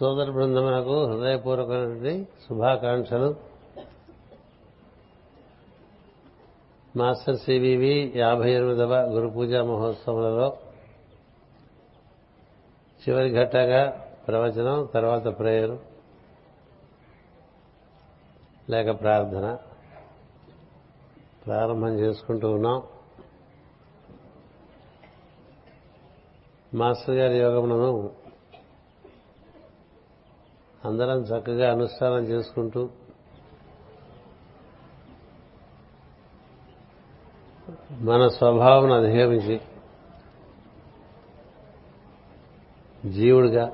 సోదర బృందమునకు హృదయపూర్వకమైనటువంటి శుభాకాంక్షలు. మాస్టర్ సివివి యాభై ఎనిమిదవ గురు పూజా మహోత్సవంలో చివరి ఘట్టగా ప్రవచనం తర్వాత ప్రేయరు లేక ప్రార్థన. ప్రారంభం చేసుకుంటూ ఉన్నాం. మాస్టర్ గారి యోగములను అందరం చక్కగా అనుష్ఠానం చేసుకుంటూ మన స్వభావం అధిగమించి జీవుడిగా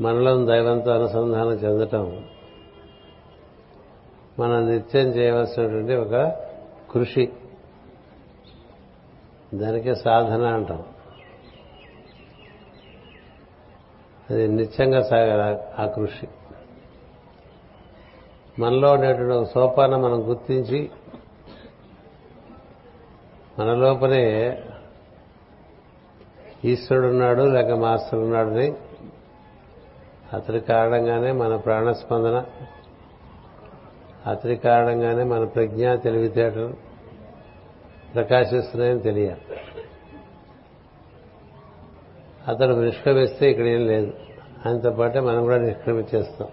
మనలో దైవంతో అనుసంధానం చెందటం మనం నిత్యం చేయవలసినటువంటి ఒక కృషి. దానికే సాధన అంటాం. అది నిత్యంగా సాగాలి ఆ కృషి. మనలో ఉండేటువంటి ఒక సోపానం మనం గుర్తించి మన లోపలే ఈశ్వరుడున్నాడు లేక మాస్టర్ ఉన్నాడని అతడి కారణంగానే మన ప్రాణస్పందన అతడి కారణంగానే మన ప్రజ్ఞ తెలివితేటలు ప్రకాశిస్తున్నాయని తెలియాలి. అతడు నిష్క్రమిస్తే ఇక్కడ ఏం లేదు. ఆయనతో పాటే మనం కూడా నిష్క్రమించేస్తాం.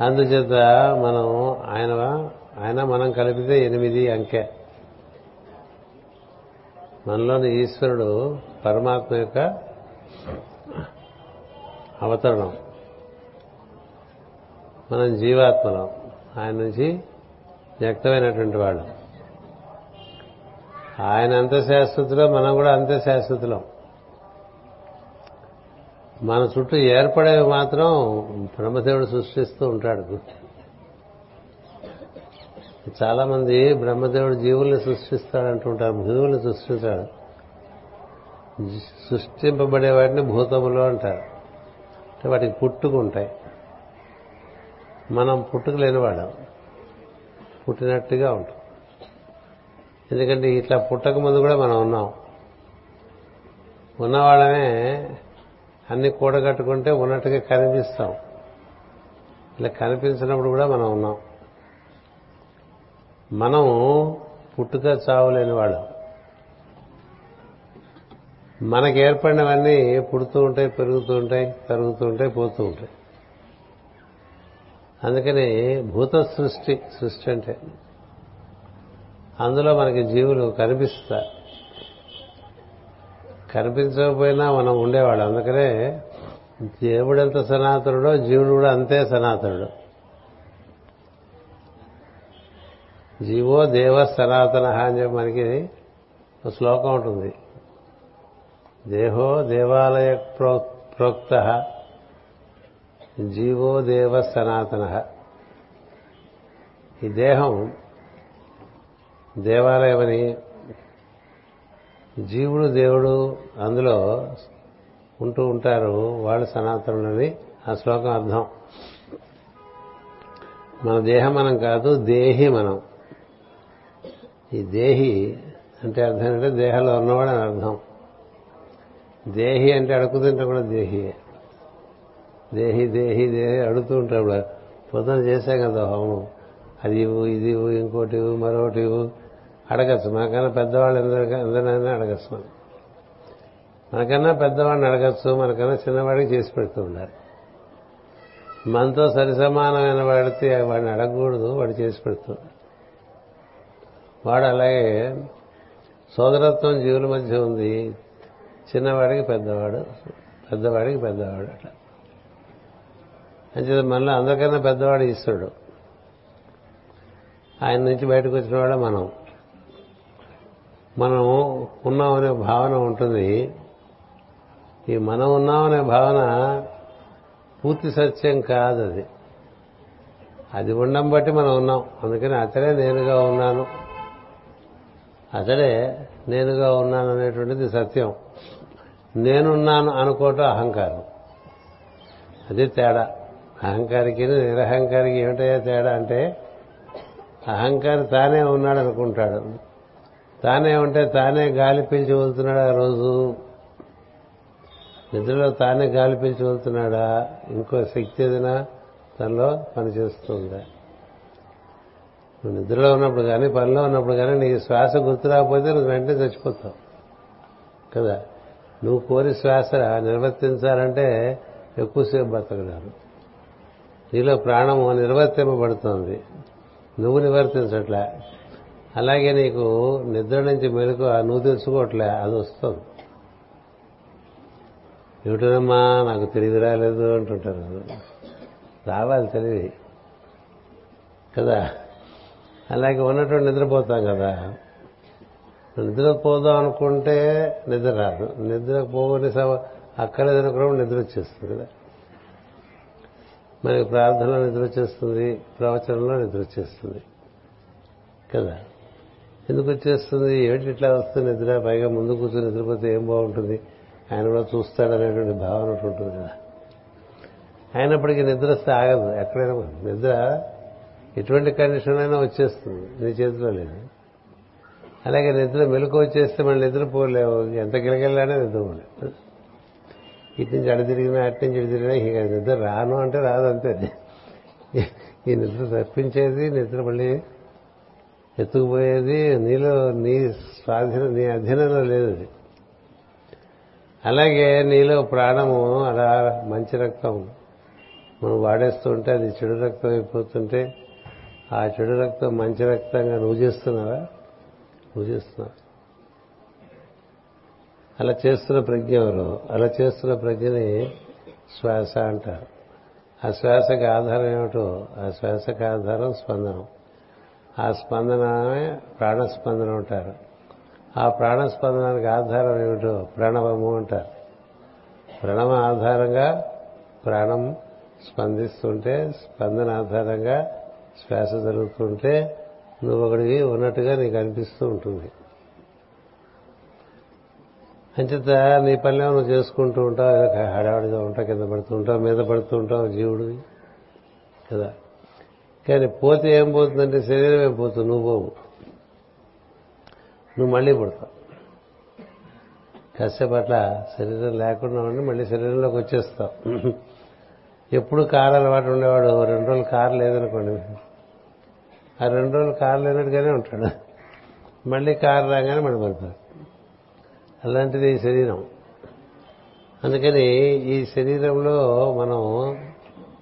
అందుచేత మనం ఆయన ఆయన మనం కలిపితే ఎనిమిది అంకె. మనలోని ఈశ్వరుడు పరమాత్మ యొక్క అవతరణం. మనం జీవాత్మలం. ఆయన నుంచి వ్యక్తమైనటువంటి వాళ్ళు. ఆయన అంత శాశ్వతులో మనం కూడా అంతే శాశ్వతులం. మన చుట్టూ ఏర్పడేవి మాత్రం బ్రహ్మదేవుడు సృష్టిస్తూ ఉంటాడు. చాలా మంది బ్రహ్మదేవుడు జీవుల్ని సృష్టిస్తాడంటుంటారు జీవుల్ని సృష్టిస్తాడు. సృష్టింపబడే వాటిని భూతములు అంటారు. అంటే వాటికి పుట్టుకుంటాయి మనం పుట్టుక లేనివాడు పుట్టినట్టుగా ఉంటాం. ఎందుకంటే ఇట్లా పుట్టక ముందు కూడా మనం ఉన్నాం. ఉన్నవాళ్ళనే అన్ని కూడగట్టుకుంటే ఉన్నట్టుగా కనిపిస్తాం. ఇలా కనిపించినప్పుడు కూడా మనం ఉన్నాం. మనం పుట్టుక చావులేని వాళ్ళం. మనకు ఏర్పడినవన్నీ పుడుతూ ఉంటాయి పెరుగుతూ ఉంటాయి తరుగుతూ ఉంటాయి పోతూ ఉంటాయి. అందుకని భూత సృష్టి సృష్టి అంటే అందులో మనకి జీవులు కనిపిస్తారు. కనిపించకపోయినా మనం ఉండేవాడు అందుకనే దేవుడు ఎంత సనాతనుడో జీవుడు కూడా అంతే సనాతనుడు. జీవో దేవ సనాతన అని చెప్పి మనకి శ్లోకం ఉంటుంది. దేహో దేవాలయ ప్రోక్త. జీవో దేవ సనాతన. ఈ దేహం దేవాలయమని జీవుడు దేవుడు అందులో ఉంటూ ఉంటారు. వాళ్ళు సనాతనులని ఆ శ్లోకం అర్థం. మన దేహం మనం కాదు దేహి మనం. ఈ దేహి అంటే అర్థం అంటే దేహంలో ఉన్నవాడు అని అర్థం. దేహి అంటే అడుగుతుంటే కూడా దేహి. దేహి దేహి దేహి అడుగుతూ ఉంటాడు పొద్దున చేశాం కదా హోమం. అది ఇవ్వు ఇది ఇవ్వు ఇంకోటి ఇవ్వు మరొకటి ఇవ్వు. అడగచ్చు. మనకన్నా పెద్దవాళ్ళు ఎందరైనా అడగచ్చు మనం. మనకన్నా పెద్దవాడిని అడగచ్చు మనకన్నా చిన్నవాడికి చేసి పెడుతూ ఉండాలి. మనతో సరి సమానమైన వాడితే వాడిని అడగకూడదు వాడు చేసి పెడుతూ వాడు అలాగే సోదరత్వం జీవుల మధ్య ఉంది. చిన్నవాడికి పెద్దవాడు పెద్దవాడికి పెద్దవాడు అట్లా. అంచేది మనలో అందరికన్నా పెద్దవాడు ఈశ్వరుడు. ఆయన నుంచి బయటకు వచ్చిన వాడే మనం. మనం ఉన్నామనే భావన ఉంటుంది. ఈ మనం ఉన్నామనే భావన పూర్తి సత్యం కాదు అది. అది ఉండం బట్టి మనం ఉన్నాం. అందుకని అతడే నేనుగా ఉన్నాను. అతడే నేనుగా ఉన్నాను అనేటువంటిది సత్యం. నేనున్నాను అనుకోవటం అహంకారం. అది తేడా. అహంకారికి నిరహంకారికి ఏమిటయ్యా తేడా అంటే అహంకారి తానే ఉన్నాడు అనుకుంటాడు తానే ఉంటే తానే గాలి పీల్చి వదులుతున్నాడు ఆ రోజు? నిద్రలో తానే గాలి పీల్చి వదులుతున్నాడా? ఇంకో శక్తి ఏదైనా తనలో పనిచేస్తుందా? నువ్వు నిద్రలో ఉన్నప్పుడు కానీ పనిలో ఉన్నప్పుడు కానీ నీకు శ్వాస గుర్తు రాకపోతే నువ్వు వెంటనే చచ్చిపోతావు. కదా? నువ్వు కోరి శ్వాస నిర్వర్తించాలంటే ఎక్కువసేపు బతకడాను నీలో ప్రాణము నిర్వర్తింపబడుతోంది. నువ్వు నివర్తించట్లే అలాగే నీకు నిద్ర నుంచి మెలకు నువ్వు తెలుసుకోవట్లే అది వస్తుంది. ఏమిటనమ్మా నాకు తెలివి రాలేదు అంటుంటారు. రావాలి తెలివి. కదా? అలాగే ఉన్నటువంటి నిద్రపోతాం కదా. నిద్రపోదాం అనుకుంటే నిద్ర రాదు. నిద్ర పోని అక్కర్లేదనుకున్నప్పుడు నిద్ర వచ్చేస్తుంది కదా. మనకి ప్రార్థనలో నిద్ర వచ్చేస్తుంది ప్రవచనంలో నిద్ర వచ్చేస్తుంది. కదా? ఎందుకు వచ్చేస్తుంది? ఏమిటి ఇట్లా వస్తుంది? నిద్ర పైగా ముందు కూర్చొని నిద్రపోతే ఏం బాగుంటుంది? ఆయన కూడా చూస్తాడనేటువంటి భావన ఉంటుంది కదా. అయినప్పటికీ నిద్ర సాగదు ఎక్కడైనా నిద్ర ఎటువంటి కండిషన్ అయినా వచ్చేస్తుంది నీ చేతిలో లేదు. అలాగే నిద్ర మెలకు వచ్చేస్తే మళ్ళీ నిద్రపోలేవు. ఎంత గిలగిలానే నిద్రపోలేవు. ఇటు నుంచి అడి తిరిగినా అటు నుంచి ఇటు తిరిగినా ఇక నిద్ర రాను అంటే రాదు అంతే. ఈ నిద్ర తప్పించేది నిద్ర మళ్ళీ ఎత్తుకుపోయేది నీలో నీ స్వాధీనం నీ అధీనంలో లేదు అది అలాగే నీలో ప్రాణము అలా మంచి రక్తం మనం వాడేస్తుంటే అది చెడు రక్తం అయిపోతుంటే ఆ చెడు రక్తం మంచి రక్తంగా నువ్వు చేస్తున్నావా? నువ్వు చేస్తున్నావు? అలా చేస్తున్న ప్రజ్ఞ ఎవరు? అలా చేస్తున్న ప్రజ్ఞని శ్వాస అంటారు. ఆ శ్వాసకి ఆధారం ఏమిటో? ఆ శ్వాసకు ఆధారం స్పందనం. ఆ స్పందనమే ప్రాణస్పందన ఉంటారు ఆ ప్రాణస్పందనానికి ఆధారం ఏమిటో ప్రణవము అంటారు. ప్రణవ ఆధారంగా ప్రాణం స్పందిస్తుంటే స్పందన ఆధారంగా శ్వాస జరుగుతుంటే నువ్వు ఒకడికి ఉన్నట్టుగా నీకు అనిపిస్తూ ఉంటుంది. అంచేత నీ పనిలో నువ్వు చేసుకుంటూ ఉంటావు హడావిడిగా ఉంటావు కింద పడుతూ ఉంటావు మీద పడుతూ ఉంటావు జీవుడివి కదా? కానీ పోతే ఏం పోతుందంటే శరీరం ఏం పోతుంది నువ్వు పోవు. నువ్వు మళ్ళీ పుడతావు. కష్టపట్ల శరీరం లేకుండా ఉండి మళ్ళీ శరీరంలోకి వచ్చేస్తావు. ఎప్పుడు కారు అలవాటు ఉండేవాడు రెండు రోజులు కారు లేదనుకోండి. ఆ రెండు రోజులు కారు లేనట్టుగానే ఉంటాడు. మళ్ళీ కారు రాగానే మళ్ళీ పడిపోతాడు. అలాంటిది ఈ శరీరం. అందుకని ఈ శరీరంలో మనం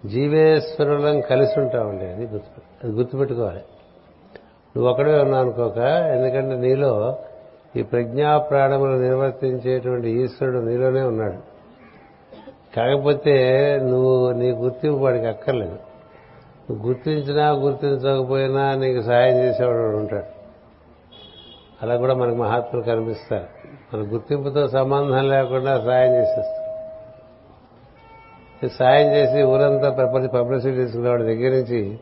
జీవేశ్వరులం కలిసి ఉంటామండి అది గుర్తు అది గుర్తుపెట్టుకోవాలి. నువ్వు ఒకడే ఉన్నావు అనుకోక ఎందుకంటే నీలో ఈ ప్రజ్ఞా ప్రాణములు నిర్వర్తించేటువంటి ఈశ్వరుడు నీలోనే ఉన్నాడు. కాకపోతే నువ్వు నీ గుర్తింపు వాడికి అక్కర్లేదు. నువ్వు గుర్తించినా గుర్తించకపోయినా నీకు సహాయం చేసేవాడు ఉంటాడు. అలా కూడా మనకు మహాత్ములు కనిపిస్తారు. మన గుర్తింపుతో సంబంధం లేకుండా సహాయం చేసేస్తారు. సాయం చేసి ఊరంతా ప్రపంచ పబ్లిసిటీ తీసుకునేవాడి దగ్గర నుంచి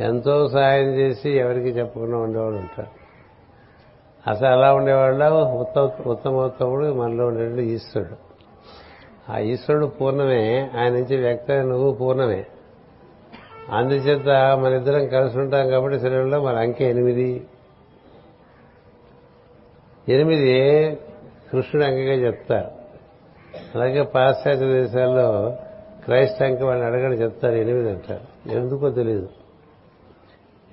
ఎంతో సాయం చేసి ఎవరికి చెప్పకుండా ఉండేవాడు ఉంటాడు అసలు అలా ఉండేవాళ్ళ ఉత్తమ ఉత్తమోత్తముడు మనలో ఉండేటువంటి ఈశ్వరుడు. ఆ ఈశ్వరుడు పూర్ణమే ఆయన నుంచి వ్యక్తమైన నువ్వు పూర్ణమే. అందుచేత మన ఇద్దరం కలిసి ఉంటాం కాబట్టి శరీరంలో మన అంకె ఎనిమిది. ఎనిమిది కృష్ణుడు అంకెగా చెప్తారు. అలాగే పాశ్చాత్య దేశాల్లో క్రైస్ట్ వాళ్ళని అడగని చెప్తారు ఎనిమిది అంటారు. ఎందుకో తెలియదు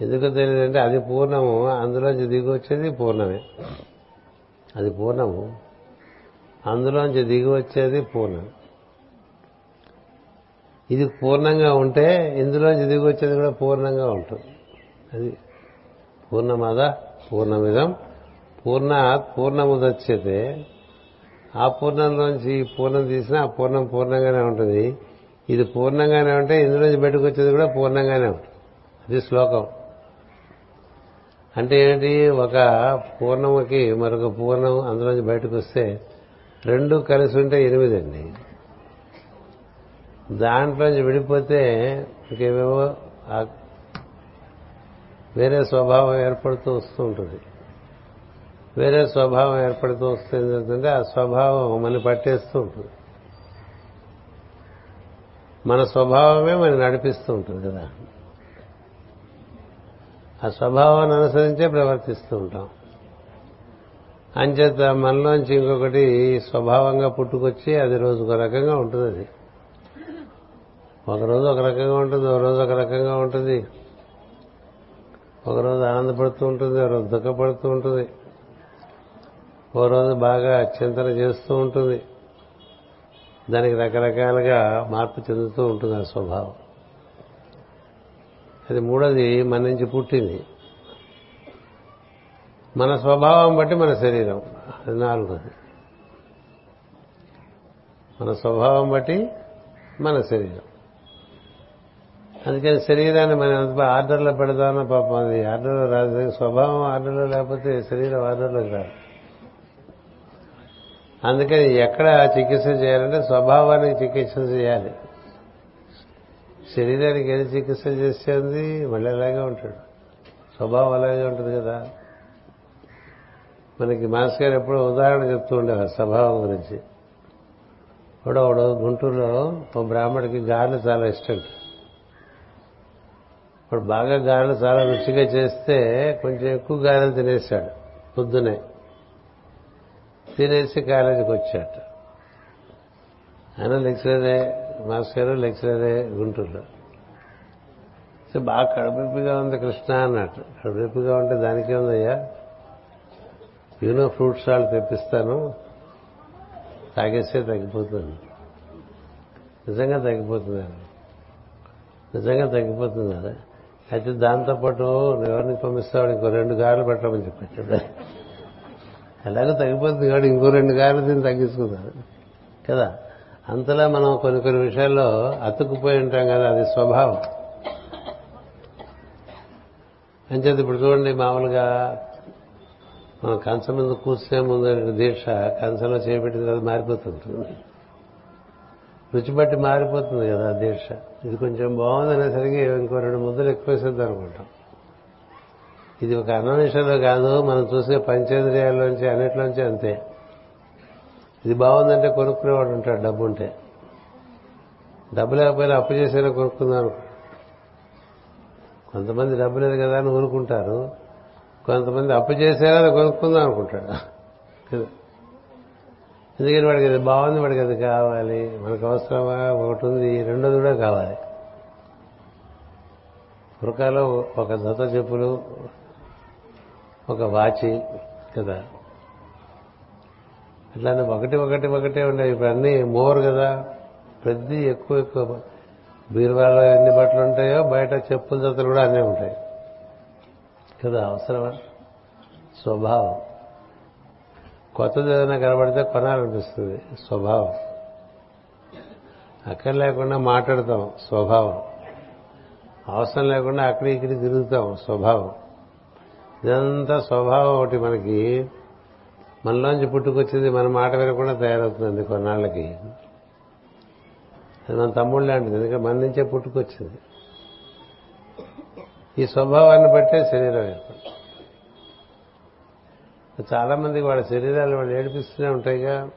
ఎందుకో తెలియదు అంటే అది పూర్ణము అందులోంచి దిగి వచ్చేది పూర్ణమే. అది పూర్ణము అందులోంచి దిగి వచ్చేది పూర్ణం. ఇది పూర్ణంగా ఉంటే ఇందులోంచి దిగి వచ్చేది కూడా పూర్ణంగా ఉంటుంది. అది పూర్ణమాద పూర్ణమిదం పూర్ణ పూర్ణముదచ్చతే ఆ పూర్ణంలోంచి ఈ పూర్ణం తీసినా ఆ పూర్ణం పూర్ణంగానే ఉంటుంది. ఇది పూర్ణంగానే ఉంటే ఇందులోంచి బయటకు వచ్చేది కూడా పూర్ణంగానే ఉంటుంది. అది శ్లోకం. అంటే ఏంటి? ఒక పూర్ణముకి మరొక పూర్ణం అందులోంచి బయటకు వస్తే రెండు కలిసి ఉంటే ఎనిమిది అండి దాంట్లోంచి విడిపోతే ఇంకేవేవో వేరే స్వభావం ఏర్పడుతూ వస్తూ ఉంటుంది. వేరే స్వభావం ఏర్పడుతూ వస్తుంది ఏంటంటే ఆ స్వభావం మన పట్టేస్తూ ఉంటుంది. మన స్వభావమే మనం నడిపిస్తూ ఉంటుంది కదా. ఆ స్వభావాన్ని అనుసరించే ప్రవర్తిస్తూ ఉంటాం. అంచేత మనలోంచి ఇంకొకటి స్వభావంగా పుట్టుకొచ్చి అది రోజు ఒక రకంగా ఉంటుంది అది ఒకరోజు ఒక రకంగా ఉంటుంది ఒక రోజు ఒక రకంగా ఉంటుంది. ఒకరోజు ఆనందపడుతూ ఉంటుంది ఒకరోజు దుఃఖపడుతూ ఉంటుంది. ఓ రోజు బాగా చింతన చేస్తూ ఉంటుంది. దానికి రకరకాలుగా మార్పు చెందుతూ ఉంటుంది ఆ స్వభావం. అది మూడోది మన నుంచి పుట్టింది. మన స్వభావం బట్టి మన శరీరం. అది నాలుగోది. మన స్వభావం బట్టి మన శరీరం. అందుకని శరీరాన్ని మనం ఎంత ఆర్డర్లో పెడదామన్న పాపం అది ఆర్డర్లో రాదు. స్వభావం ఆర్డర్లో లేకపోతే శరీరం ఆర్డర్లోకి రాదు. అందుకని ఎక్కడ చికిత్స చేయాలంటే స్వభావానికి చికిత్స చేయాలి. శరీరానికి ఏది చికిత్స చేసేది మళ్ళీ అలాగే ఉంటాడు. స్వభావం అలాగే ఉంటుంది కదా. మనకి మాస్ గారు ఎప్పుడో ఉదాహరణ చెప్తూ ఉండేవారు స్వభావం గురించి. ఇప్పుడు ఒకడు గుంటూరులో ఓ బ్రాహ్మడికి గారెలు చాలా ఇష్టం. ఇప్పుడు బాగా గారెలు చాలా రుచిగా చేస్తే కొంచెం ఎక్కువ గారెలు తినేశాడు పొద్దునే తినేసి కాలేజీకి వచ్చాట. ఆయన లెక్చరరే మాస్టర్ లెక్చరరే గుంటూరులో. సో బాగా కడుపుగా ఉంది కృష్ణ అన్నట్టు. కడుపుగా ఉంటే దానికే ఉందయ్యా యూనో ఫ్రూట్స్ వాళ్ళు తెప్పిస్తాను. తాగేస్తే తగ్గిపోతుంది. నిజంగా తగ్గిపోతుంది నిజంగా తగ్గిపోతుంది అది. అయితే దాంతోపాటు ఎవరిని పంపిస్తావు ఇంకో రెండు గారెలు పెట్టమని చెప్పాడు. ఎలాగో తగ్గిపోతుంది కాబట్టి ఇంకో రెండు కాయలు దీన్ని తగ్గించుకున్నారు కదా? అంతలా మనం కొన్ని కొన్ని విషయాల్లో అతుక్కుపోయి ఉంటాం కదా అది స్వభావం. అంచేది ఇప్పుడు చూడండి మామూలుగా మనం కంచం మీద కూర్చునే ముందు దీక్ష కంచంలో చేపెట్టిన తర్వాత మారిపోతుంది. రుచి బట్టి మారిపోతుంది కదా దీక్ష. ఇది కొంచెం బాగుంది అనేసరికి ఇంకో రెండు ముద్దలు ఎక్కువేసేద్దాం అనుకుంటాం. ఇది ఒక అన్వేషణలో కాదు మనం చూసే పంచేంద్రియాల్లోంచి అన్నిట్లోంచి అంతే. ఇది బాగుందంటే కొనుక్కునేవాడు ఉంటాడు డబ్బు ఉంటే డబ్బు లేకపోయినా అప్పు చేసేలా కొనుక్కుందాం. కొంతమంది డబ్బు లేదు కదా అని కొనుక్కుంటారు కొంతమంది అప్పు చేసేలా కొనుక్కుందాం అనుకుంటాడు. ఎందుకని వాడికి అది బాగుంది వాడికి అది కావాలి మనకు అవసరమా ఒకటి ఉంది రెండోది కూడా కావాలి. పురకాలో ఒక దత్త చెప్పులు ఒక వాచి కదా. అట్లానే ఒకటి ఒకటి ఒకటే ఉండేవి ఇప్పుడు అన్నీ మోర్ కదా. ప్రతి ఎక్కువ ఎక్కువ బీరువాలో ఎన్ని బట్టలు ఉంటాయో బయట చెప్పుల జతలు కూడా అన్నీ ఉంటాయి. కదా అవసరమా? స్వభావం. కొత్తది ఏదైనా కనబడితే కొనాలనిపిస్తుంది. స్వభావం. అక్కడ లేకుండా మాట్లాడతాం. స్వభావం. అవసరం లేకుండా అక్కడి ఇక్కడి తిరుగుతాం. స్వభావం. ఇదంతా స్వభావం ఒకటి మనకి. మనలోంచి పుట్టుకొచ్చింది మన మాట వినకుండా తయారవుతుంది కొన్నాళ్ళకి. అది మన తమ్ముడు లాంటిది ఎందుకంటే మన నుంచే పుట్టుకొచ్చింది. ఈ స్వభావాన్ని బట్టే శరీరం ఏర్పడుతుంది చాలా మందికి వాళ్ళ శరీరాలు వాళ్ళు ఏడిపిస్తూనే ఉంటాయిగా.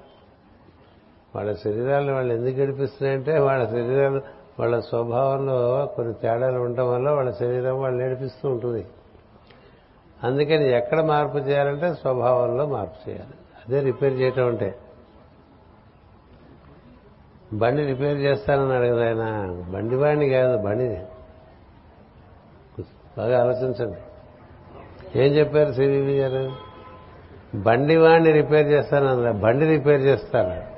వాళ్ళ శరీరాలను వాళ్ళు ఎందుకు ఏడిపిస్తున్నాయంటే వాళ్ళ శరీరాలు వాళ్ళ స్వభావంలో కొన్ని తేడాలు ఉండటం వల్ల వాళ్ళ శరీరం వాళ్ళు ఏడిపిస్తూ ఉంటుంది. అందుకని ఎక్కడ మార్పు చేయాలంటే స్వభావంలో మార్పు చేయాలి. అదే రిపేర్ చేయటం అంటే. బండి రిపేర్ చేస్తానన్నాడు కదా ఆయన. బండి వాడిని కాదు బండి బాగా ఆలోచించండి. ఏం చెప్పారు సివివి గారు? బండి వాడిని రిపేర్ చేస్తానన్నా బండి రిపేర్ చేస్తాను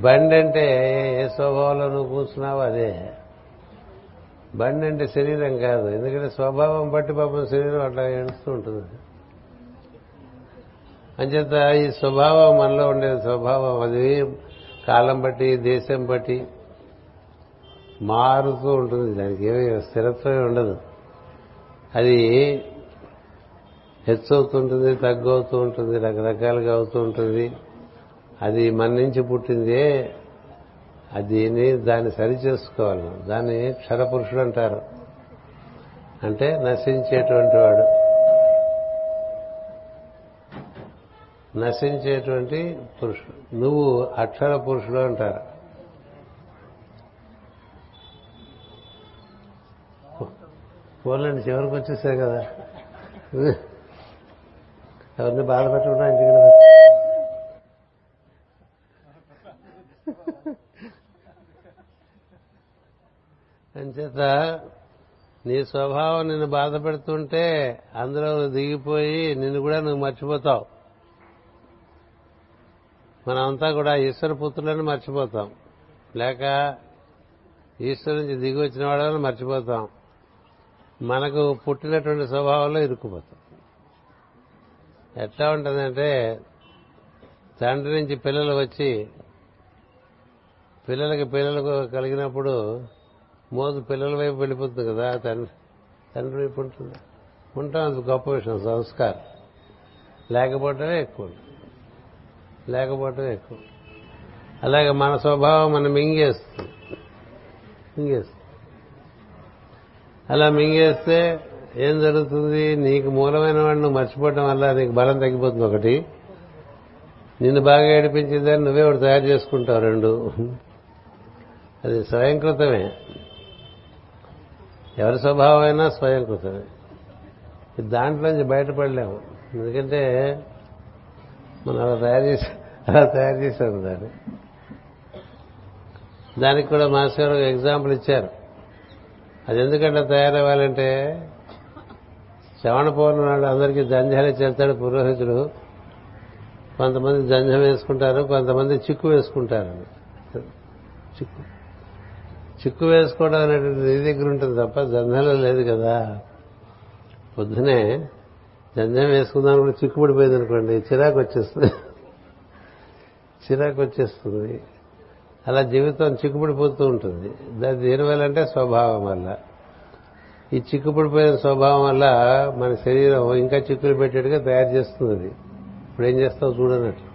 బండి అంటే ఏ స్వభావంలో నువ్వు కూర్చున్నావు అదే. బండి అంటే శరీరం కాదు. ఎందుకంటే స్వభావం బట్టి పాపం శరీరం అట్లా ఏడుస్తూ ఉంటుంది. అంచేత ఈ స్వభావం మనలో ఉండే స్వభావం అది కాలం బట్టి దేశం బట్టి మారుతూ ఉంటుంది. దానికి ఏమీ స్థిరత్వమే ఉండదు. అది హెచ్చవుతుంటుంది తగ్గవుతూ ఉంటుంది రకరకాలుగా అవుతూ ఉంటుంది. అది మన నుంచి పుట్టిందే అది దాన్ని సరి చేసుకోవాలి. దాన్ని క్షరపురుషుడు అంటారు. అంటే నశించేటువంటి వాడు. నశించేటువంటి పురుషుడు. నువ్వు అక్షర పురుషుడు అంటారు. పోలండి చివరికి వచ్చేసే కదా. ఎవరిని బాధ ఇంటికి అంచేత నీ స్వభావం నిన్ను బాధ పెడుతుంటే అందులో దిగిపోయి నిన్ను కూడా నువ్వు మర్చిపోతావు. మనమంతా కూడా ఈశ్వర పుత్రులను మర్చిపోతాం. లేక ఈశ్వరు నుంచి దిగి వచ్చిన వాళ్ళని మర్చిపోతాం. మనకు పుట్టినటువంటి స్వభావంలో ఇరుక్కుపోతాం. ఎట్లా ఉంటుందంటే తండ్రి నుంచి పిల్లలు వచ్చి పిల్లలకి పిల్లలకు కలిగినప్పుడు మోదు పిల్లల వైపు వెళ్ళిపోతుంది కదా తండ్రి తండ్రి వైపు ఉంటుంది. ఉంటాం అది గొప్ప విషయం సంస్కారం. లేకపోవటమే ఎక్కువ. లేకపోవటమే ఎక్కువ. అలాగే మన స్వభావం మనం మింగేస్తుంది. మింగేస్తుంది. అలా మింగేస్తే ఏం జరుగుతుంది? నీకు మూలమైన వాడిని నువ్వు మర్చిపోవటం వల్ల నీకు బలం తగ్గిపోతుంది ఒకటి. నిన్ను బాగా ఏడిపించిందని నువ్వే ఒకటి తయారు చేసుకుంటావు రెండు. అది స్వయంకృతమే. ఎవరి స్వభావం అయినా స్వయంకృతమే దాంట్లోంచి బయటపడలేము. ఎందుకంటే మనం అలా తయారు చేసి అలా తయారు చేశారు దాన్ని. దానికి కూడా మాస్టర్ గారు ఎగ్జాంపుల్ ఇచ్చారు. అది ఎందుకంటే తయారవ్వాలంటే శ్రవణ పౌర్ణమి నాడు అందరికీ జంధ్యాలు చేస్తాడు పురోహితుడు. కొంతమంది జంధ్యం వేసుకుంటారు కొంతమంది చిక్కు వేసుకుంటారు. చిక్కు. చిక్కు వేసుకోవడం అనేటువంటి నీ దగ్గర ఉంటుంది తప్ప జంధ్యంలో లేదు కదా. పొద్దునే జంధ్యం వేసుకుందాం కూడా చిక్కు పడిపోయింది అనుకోండి చిరాకు వచ్చేస్తుంది. చిరాకు వచ్చేస్తుంది. అలా జీవితం చిక్కుపడిపోతూ ఉంటుంది. దాని దేనివల్ల అంటే స్వభావం వల్ల. ఈ చిక్కుపడిపోయిన స్వభావం వల్ల మన శరీరం ఇంకా చిక్కులు పెట్టేట్టుగా తయారు చేస్తుంది అది. ఇప్పుడు ఏం చేస్తావు చూడనట్టు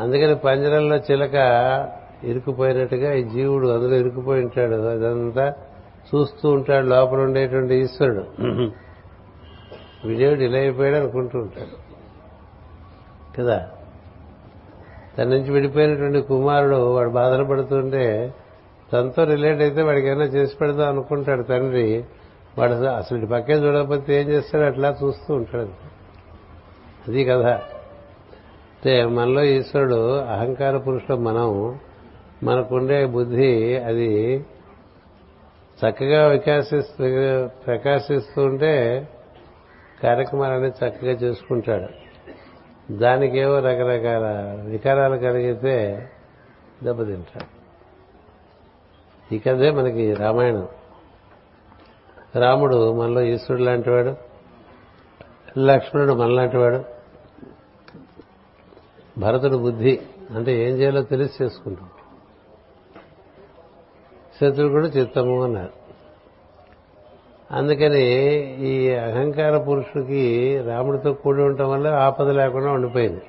అందుకని పంజరంలో చిలక ఇరుకుపోయినట్టుగా ఈ జీవుడు అందులో ఇరుకుపోయి ఉంటాడు. అదంతా చూస్తూ ఉంటాడు. లోపల ఉండేటువంటి ఈశ్వరుడు. విజయుడు ఇలా అయిపోయాడు అనుకుంటూ ఉంటాడు. కదా? తన నుంచి విడిపోయినటువంటి కుమారుడు వాడు బాధలు పడుతుంటే తనతో రిలేట్ అయితే వాడికి ఏమైనా చేసి పెడదాం అనుకుంటాడు తండ్రి. వాడు అసలు ఇటు పక్కే చూడకపోతే ఏం చేస్తాడు? అట్లా చూస్తూ ఉంటాడు అది కదా అంటే మనలో ఈశ్వరుడు అహంకార పురుషుడు మనం. మనకుండే బుద్ధి అది చక్కగా వికాసిస్తూ ప్రకాశిస్తూ ఉంటే కార్యక్రమాలన్నీ చక్కగా చేసుకుంటాడు. దానికేవో రకరకాల వికారాలు కలిగితే దెబ్బతింటాడు. ఈ కథే మనకి రామాయణం. రాముడు మనలో ఈశ్వరుడు లాంటివాడు లక్ష్మణుడు మనలాంటివాడు. భరతుడు బుద్ధి అంటే ఏం చేయాలో తెలిసి చేసుకుంటాం. శత్రుడు చిత్తము అన్నారు. అందుకని ఈ అహంకార పురుషుడికి రాముడితో కూడి ఉండటం వల్ల ఆపద లేకుండా ఉండిపోయింది.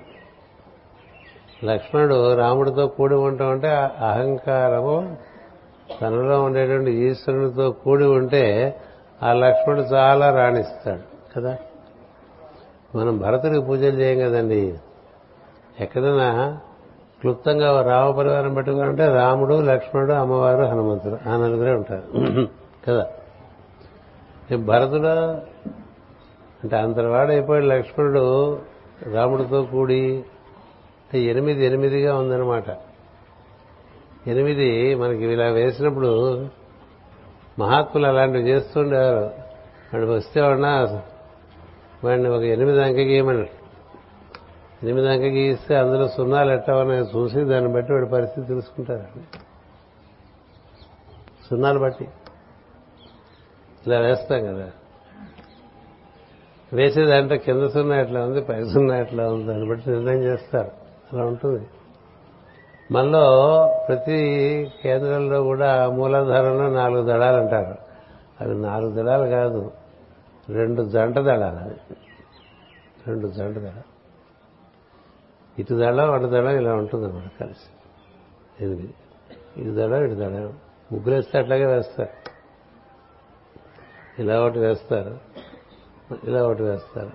లక్ష్మణుడు రాముడితో కూడి ఉండటం అంటే అహంకారము తనలో ఉండేటువంటి ఈశ్వరునితో కూడి ఉంటే ఆ లక్ష్మణుడు చాలా రాణిస్తాడు కదా? మనం భరతుడికి పూజలు చేయం కదండి. ఎక్కడైనా క్లుప్తంగా రామ పరివారం పెట్టుకుంటే రాముడు లక్ష్మణుడు అమ్మవారు హనుమంతుడు. ఆ నలుగురే ఉంటారు. కదా? భరతుడు అంటే అంతవాడు అయిపోయాడు లక్ష్మణుడు రాముడితో కూడి ఎనిమిది ఎనిమిదిగా ఉందన్నమాట. ఎనిమిది మనకి ఇలా వేసినప్పుడు మహాత్ములు అలాంటివి చేస్తుండేవారు. వాడు వస్తే వాడిన వాడిని ఒక ఎనిమిది అంక ఎనిమిది అంక గీస్తే అందులో సున్నాలు ఎట్లా ఉన్నాయో చూసి దాన్ని బట్టి వాడి పరిస్థితి తెలుసుకుంటారండి సున్నాలు బట్టి. ఇలా వేస్తాం కదా. వేసేదంటే కింద సున్నా ఎట్లా ఉంది పై సున్నా ఎట్లా ఉంది దాన్ని బట్టి నిర్ణయం చేస్తారు. అలా ఉంటుంది. మనలో ప్రతి కేంద్రంలో కూడా మూలాధారంలో నాలుగు దళాలు అంటారు అవి నాలుగు దళాలు కాదు రెండు జంట దళాలు అది రెండు జంట దళాలు. ఇటు దళం అటు దళం ఇలా ఉంటుంది అన్నమాట కలిసి. ఎనిమిది ఇటు దళం ఇటు దళం ముగ్గులు వేస్తే అట్లాగే వేస్తారు. ఇలా ఒకటి వేస్తారు. ఇలా ఒకటి వేస్తారు.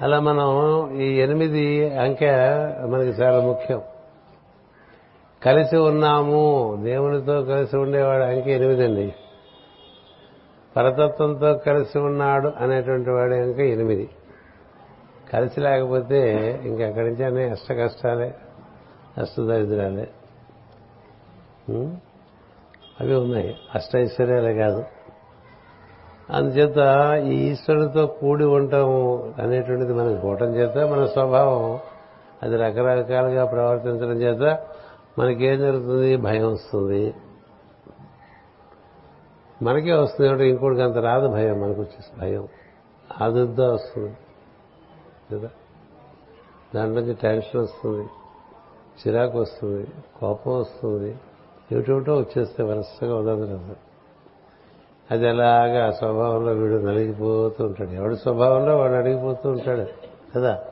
అలా మనం ఈ ఎనిమిది అంకె మనకి చాలా ముఖ్యం. కలిసి ఉన్నాము. దేవునితో కలిసి ఉండేవాడు అంకె ఎనిమిది అండి పరతత్వంతో కలిసి ఉన్నాడు అనేటువంటి వాడు ఇంకా ఎనిమిది. కలిసి లేకపోతే ఇంకెక్కడి నుంచి అనే అష్ట కష్టాలే అష్టదరిద్రాలే అవి ఉన్నాయి. అష్టైశ్వర్యాలే కాదు. అందుచేత ఈ ఈశ్వరుడితో కూడి ఉండటం అనేటువంటిది మనకు పోవటం చేత మన స్వభావం అది రకరకాలుగా ప్రవర్తించడం చేత మనకేం జరుగుతుంది? భయం వస్తుంది. మనకే వస్తుంది ఏమిటో ఇంకోటికి అంత రాదు భయం మనకు వచ్చేసి భయం. ఆదుద్దా వస్తుంది? కదా దాని నుంచి టెన్షన్ వస్తుంది చిరాకు వస్తుంది కోపం వస్తుంది ఏమిటేమిటో వచ్చేస్తే వరుసగా ఉదాహరణ అది అలాగా ఆ స్వభావంలో వీడు నలిగిపోతూ ఉంటాడు. ఎవడి స్వభావంలో వాడు అడిగిపోతూ ఉంటాడు? కదా?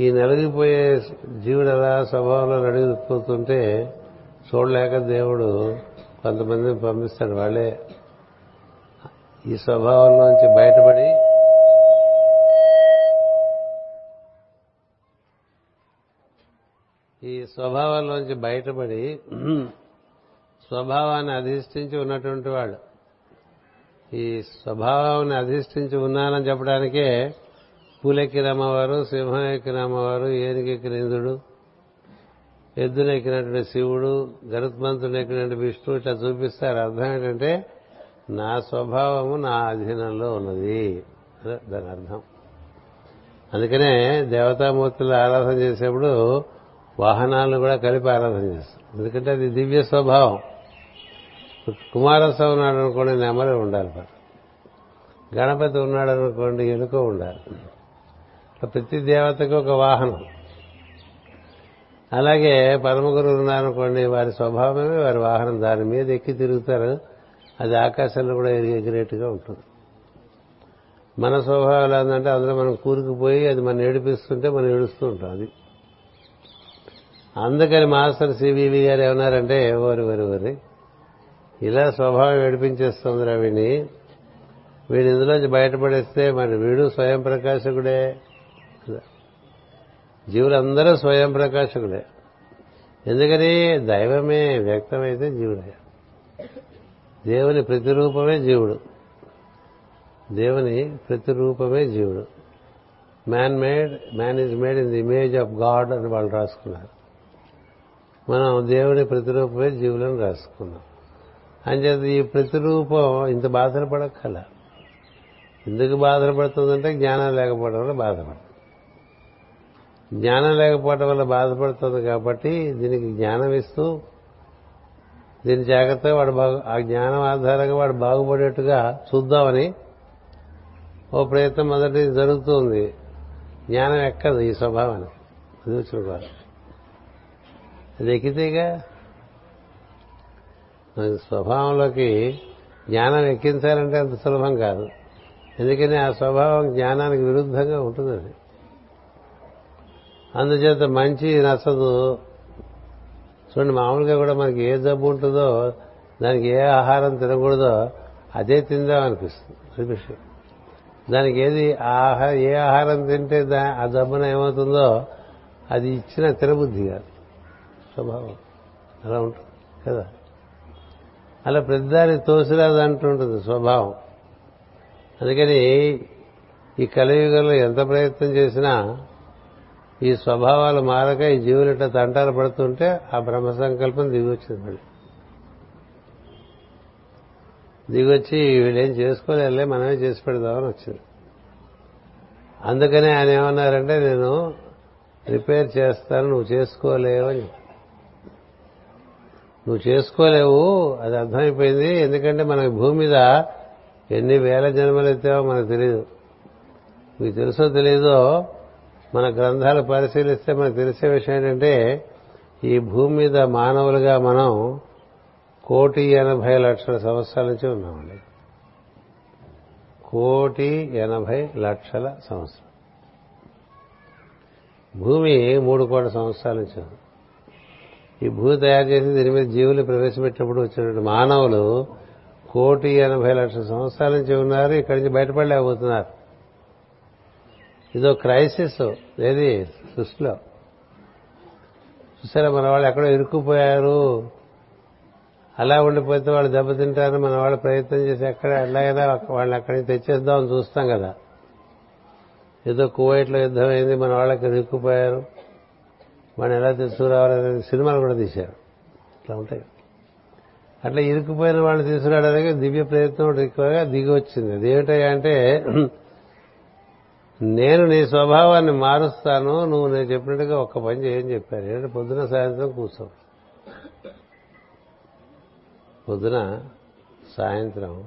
ఈ నలిగిపోయే జీవుడు అలా స్వభావంలో నడిగిపోతుంటే చూడలేక దేవుడు కొంతమందిని పంపిస్తాడు వాళ్ళే ఈ స్వభావంలోంచి బయటపడి ఈ స్వభావంలోంచి బయటపడి స్వభావాన్ని అధిష్ఠించి ఉన్నటువంటి వాడు. ఈ స్వభావాన్ని అధిష్ఠించి ఉన్నానని చెప్పడానికే పూలెక్కిన అమ్మవారు సింహం ఎక్కిన అమ్మవారు ఏనుగెక్కిన ఇంద్రుడు ఎద్దునెక్కినటువంటి శివుడు గరుత్మంతుడు ఎక్కినటువంటి విష్ణువు ఇట్లా చూపిస్తారు. అర్థం ఏంటంటే నా స్వభావము నా అధీనంలో ఉన్నది. దాని అర్థం. అందుకనే దేవతామూర్తులు ఆరాధన చేసేప్పుడు వాహనాలను కూడా కలిపి ఆరాధన చేస్తారు. ఎందుకంటే అది దివ్య స్వభావం. కుమారస్వామి ఉన్నాడు అనుకోండి నెమలి ఉండాలి గణపతి ఉన్నాడు అనుకోండి ఎలుక ఉండాలి. ప్రతి దేవతకు ఒక వాహనం. అలాగే పరమగురువు ఉన్నారనుకోండి వారి స్వభావమే వారి వాహనం దాని మీద ఎక్కి తిరుగుతారు. అది ఆకాశంలో కూడా ఎగిరేట్టుగా ఉంటుంది. మన స్వభావం ఎలా ఉందంటే అందులో మనం కూరుకుపోయి అది మనం ఏడిపిస్తుంటే మనం ఏడుస్తూ ఉంటాం అది. అందుకని మాస్టర్ సివివి గారు ఏమన్నారంటే ఎవరు వరి వరి ఇలా స్వభావం ఏడిపించేస్తుంది వీడిని వీడి ఇందులోంచి బయటపడేస్తే మరి వీడు స్వయం ప్రకాశకుడే. జీవులందరూ స్వయం ప్రకాశకుడే ఎందుకని దైవమే వ్యక్తమైతే జీవుడే. దేవుని ప్రతిరూపమే జీవుడు. దేవుని ప్రతిరూపమే జీవుడు. Man made man is made in the image of God అని వాళ్ళు రాసుకున్నారు. మనం దేవుని ప్రతిరూపమే జీవులను రాసుకున్నాం. అంచేత ఈ ప్రతిరూపం ఇంత బాధలు పడక్కల ఎందుకు బాధలు పడుతుందంటే జ్ఞానం లేకపోవడం వల్ల బాధపడ జ్ఞానం లేకపోవడం వల్ల బాధపడుతుంది కాబట్టి దీనికి జ్ఞానం ఇస్తూ దీని జాగ్రత్తగా వాడు బాగు ఆ జ్ఞానం ఆధారంగా వాడు బాగుపడేట్టుగా చూద్దామని ఓ ప్రయత్నం మొదటి జరుగుతుంది. జ్ఞానం ఎక్కదు ఈ స్వభావాన్ని. అది వచ్చిన అది ఎక్కితేగా స్వభావంలోకి జ్ఞానం ఎక్కించాలంటే అంత సులభం కాదు. ఎందుకని ఆ స్వభావం జ్ఞానానికి విరుద్ధంగా ఉంటుంది అది అందుచేత మంచి నచ్చదు. చూడండి మామూలుగా కూడా మనకి ఏ జబ్బు ఉంటుందో దానికి ఏ ఆహారం తినకూడదో అదే తిందాం అనిపిస్తుంది అది దానికి ఏది ఆహారం ఏ ఆహారం తింటే దా- ఆ జబ్బున ఏమవుతుందో అది ఇచ్చిన తినబుద్ధి కాదు. స్వభావం. అలా ఉంటుంది కదా? అలా ప్రతిదాని తోసిరాదు అంటుంటుంది స్వభావం. అందుకని ఈ కలియుగంలో ఎంత ప్రయత్నం చేసినా ఈ స్వభావాలు మారక ఈ జీవులట తంటాలు పడుతుంటే ఆ బ్రహ్మ సంకల్పం దిగొచ్చింది మళ్ళీ. దిగొచ్చి వీళ్ళేం చేసుకోలేదులే మనమే చేసి పెడదామని వచ్చింది. అందుకనే ఆయన ఏమన్నారంటే నేను రిపేర్ చేస్తాను నువ్వు చేసుకోలేవు అని నువ్వు చేసుకోలేవు అది అర్థమైపోయింది ఎందుకంటే మనకి భూమి మీద ఎన్ని వేల జన్మలు ఎత్తావో మనకు తెలియదు మీకు తెలుసో తెలియదో మన గ్రంథాలు పరిశీలిస్తే మనకు తెలిసే విషయం ఏంటంటే ఈ భూమి మీద మానవులుగా మనం కోటి ఎనభై లక్షల సంవత్సరాల నుంచి ఉన్నామండి. కోటి ఎనభై లక్షల సంవత్సరం. భూమి మూడు కోట్ల సంవత్సరాల నుంచి ఉంది. ఈ భూమి తయారు చేసి దీని మీద జీవులు ప్రవేశపెట్టినప్పుడు వచ్చినటువంటి మానవులు కోటి ఎనభై లక్షల సంవత్సరాల నుంచి ఉన్నారు ఇక్కడి నుంచి బయటపడలేకపోతున్నారు. ఇదో క్రైసిస్ ఏది? సృష్టిలో చూసారా మన వాళ్ళు ఎక్కడో ఇరుక్కుపోయారు. అలా ఉండిపోతే వాళ్ళు దెబ్బతింటారు మన వాళ్ళు ప్రయత్నం చేసి ఎక్కడ ఎలాగైనా వాళ్ళని అక్కడికి తెచ్చేద్దామని చూస్తాం కదా. ఏదో కువైట్లో యుద్ధం అయింది మన వాళ్ళకి ఇరుక్కుపోయారు. మనం ఎలా తీసుకురావాలనేది సినిమాలు కూడా తీశారు. అట్లా ఉంటాయి. అట్లా ఇరుక్కుపోయిన వాళ్ళని తీసుకురావడానికి దివ్య ప్రయత్నం ఎక్కువగా దిగి వచ్చింది. అదేమిటంటే అంటే నేను నీ స్వభావాన్ని మారుస్తాను నువ్వు నేను చెప్పినట్టుగా ఒక్క పని చేయని చెప్పారు. ఏంటంటే పొద్దున సాయంత్రం కూర్చో. పొద్దున సాయంత్రం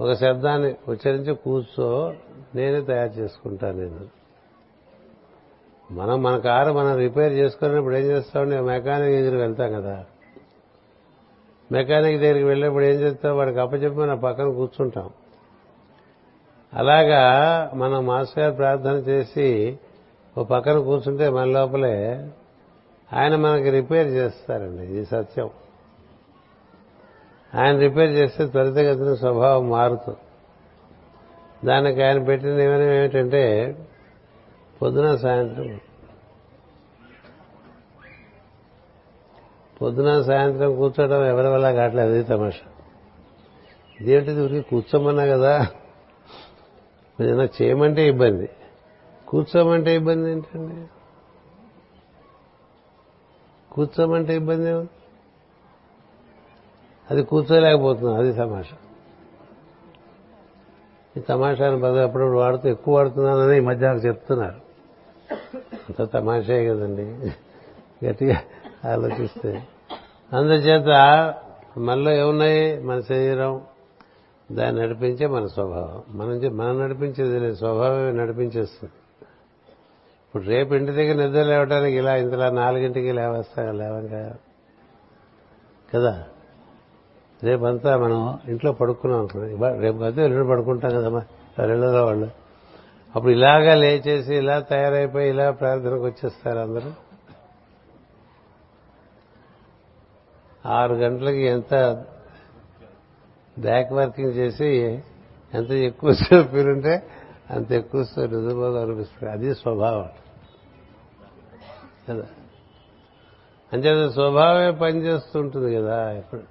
ఒక శబ్దాన్ని ఉచ్చరించి కూర్చో నేనే తయారు చేసుకుంటాను నేను. మనం మన కారు మనం రిపేర్ చేసుకున్నప్పుడు ఏం చేస్తామండి మెకానిక్ దగ్గరికి వెళ్తాం కదా. మెకానిక్ దగ్గరికి వెళ్ళినప్పుడు ఏం చేస్తాం? వాడికి అప్పచెప్పి మన పక్కన కూర్చుంటాం. అలాగా మనం మాస్టర్ గారు ప్రార్థన చేసి ఓ పక్కన కూర్చుంటే మన లోపలే ఆయన మనకి రిపేర్ చేస్తారండి ఇది సత్యం. ఆయన రిపేర్ చేస్తే త్వరితగతిన స్వభావం మారుతుంది దానికి ఆయన పెట్టిన నియమనం ఏమిటంటే పొద్దున సాయంత్రం. పొద్దున సాయంత్రం కూర్చోవడం ఎవరి వల్ల కావట్లేదు అది తమాషా. ఇదేంటిది ఊరికి కూర్చోమన్నా కదా? ఏదైనా చేయమంటే ఇబ్బంది. కూర్చోమంటే ఇబ్బంది ఏంటండి? కూర్చోమంటే ఇబ్బంది ఏముంది అది కూర్చోలేకపోతున్నాం అది తమాషా. ఈ తమాషాను పదం అప్పుడప్పుడు వాడుతూ ఎక్కువ వాడుతున్నానని ఈ మధ్య నాకు చెప్తున్నారు. అంత తమాషే కదండి. గట్టిగా ఆలోచిస్తే. అందుచేత మనలో ఏమున్నాయి? మన శరీరం దాన్ని నడిపించే మన స్వభావం. మనం చే- మనం నడిపించేది లేదు. స్వభావమే నడిపించేస్తుంది. ఇప్పుడు రేపు ఇంటి దగ్గర నిద్ర లేవడానికి ఇలా ఇంతలా నాలుగింటికి లేవస్తా లేవంగా? కదా? రేపంతా మనం ఇంట్లో పడుకున్నాం అనుకున్నాం. రేపు కాదు ఎల్లుండి పడుకుంటాం కదమ్మా. రెళ్ళలో వాళ్ళు. అప్పుడు ఇలాగా లేచేసి ఇలా తయారైపోయి ఇలా ప్రార్థనకు వచ్చేస్తారు అందరూ. ఆరు గంటలకి ఎంత బ్యాక్ వర్కింగ్ చేసి ఎంత ఎక్కువ పీరుంటే అంత ఎక్కువ నిజంగా అనిపిస్తుంది. అది స్వభావం. కదా? అంచేత స్వభావమే పనిచేస్తుంటుంది కదా ఇప్పుడు.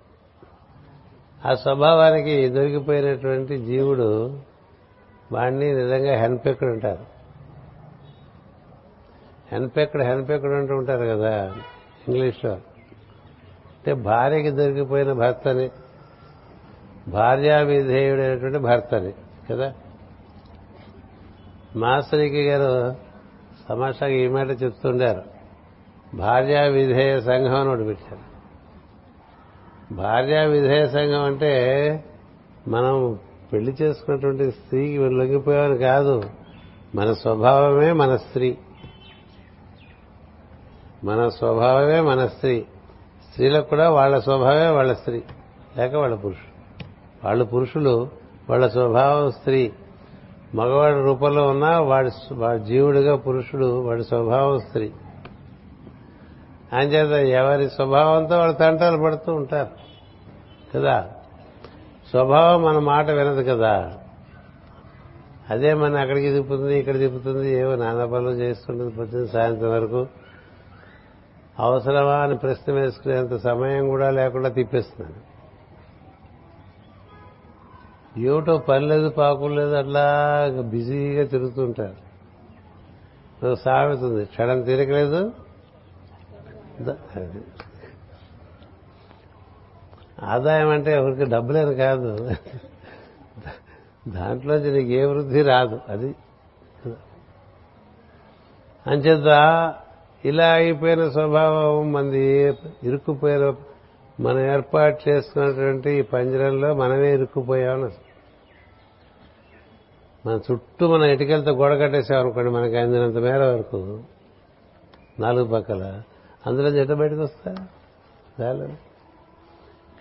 ఆ స్వభావానికి దొరికిపోయినటువంటి జీవుడు వాడిని నిజంగా హెన్పెక్కుడు అంటారు. హెన్పెక్కుడు హెన్పెక్కుడు అంటూ ఉంటారు కదా ఇంగ్లీష్లో. అంటే భార్యకి దొరికిపోయిన భర్తని భార్యా విధేయుడైనటువంటి భర్తని కదా? మాస్టరికి గారు సమాషాగా ఈ మాట చెప్తుండారు. భార్యా విధేయ సంఘం అని ఒకటి పెట్టారు. భార్యా విధేయ సంఘం అంటే మనం పెళ్ళి చేసుకున్నటువంటి స్త్రీకి లొంగిపోయేవారు కాదు. మన స్వభావమే మన స్త్రీ. మన స్వభావమే మన స్త్రీ. స్త్రీలకు కూడా వాళ్ళ స్వభావమే వాళ్ళ స్త్రీ లేక వాళ్ళ పురుషుడు. వాళ్ళు పురుషులు వాళ్ళ స్వభావం స్త్రీ. మగవాడి రూపంలో ఉన్నా వాడి వాడి జీవుడిగా పురుషుడు వాడి స్వభావం స్త్రీ. అంచేత ఎవరి స్వభావంతో వాళ్ళు తంటాలు పడుతూ ఉంటారు. కదా? స్వభావం మన మాట వినదు కదా? అదే మన అక్కడికి తిప్పుతుంది ఇక్కడ తిప్పుతుంది ఏవో నానా పనులు చేస్తుంటుంది పొద్దున్న సాయంత్రం వరకు. అవసరమా అని ప్రశ్న వేసుకునేంత సమయం కూడా లేకుండా తిప్పేస్తున్నాను ఏమిటో పని లేదు పాకులు లేదు అట్లా బిజీగా తిరుగుతుంటారు. సాగుతుంది క్షణం తీరకలేదు ఆదాయం అంటే ఎవరికి డబ్బులేని కాదు. దాంట్లోంచి నీకు ఏ వృద్ధి రాదు అది. అంచేత ఇలా అయిపోయిన స్వభావం మంది ఇరుక్కుపోయిన మనం ఏర్పాటు చేసుకున్నటువంటి ఈ పంజరంలో మనమే ఇరుక్కుపోయామని మన చుట్టూ మన ఇటుకలతో గోడ కట్టేసామనుకోండి మనకి అందినంత మేర వరకు. నాలుగు పక్కల. అందులో జట బయటకు వస్తా? రాలేదు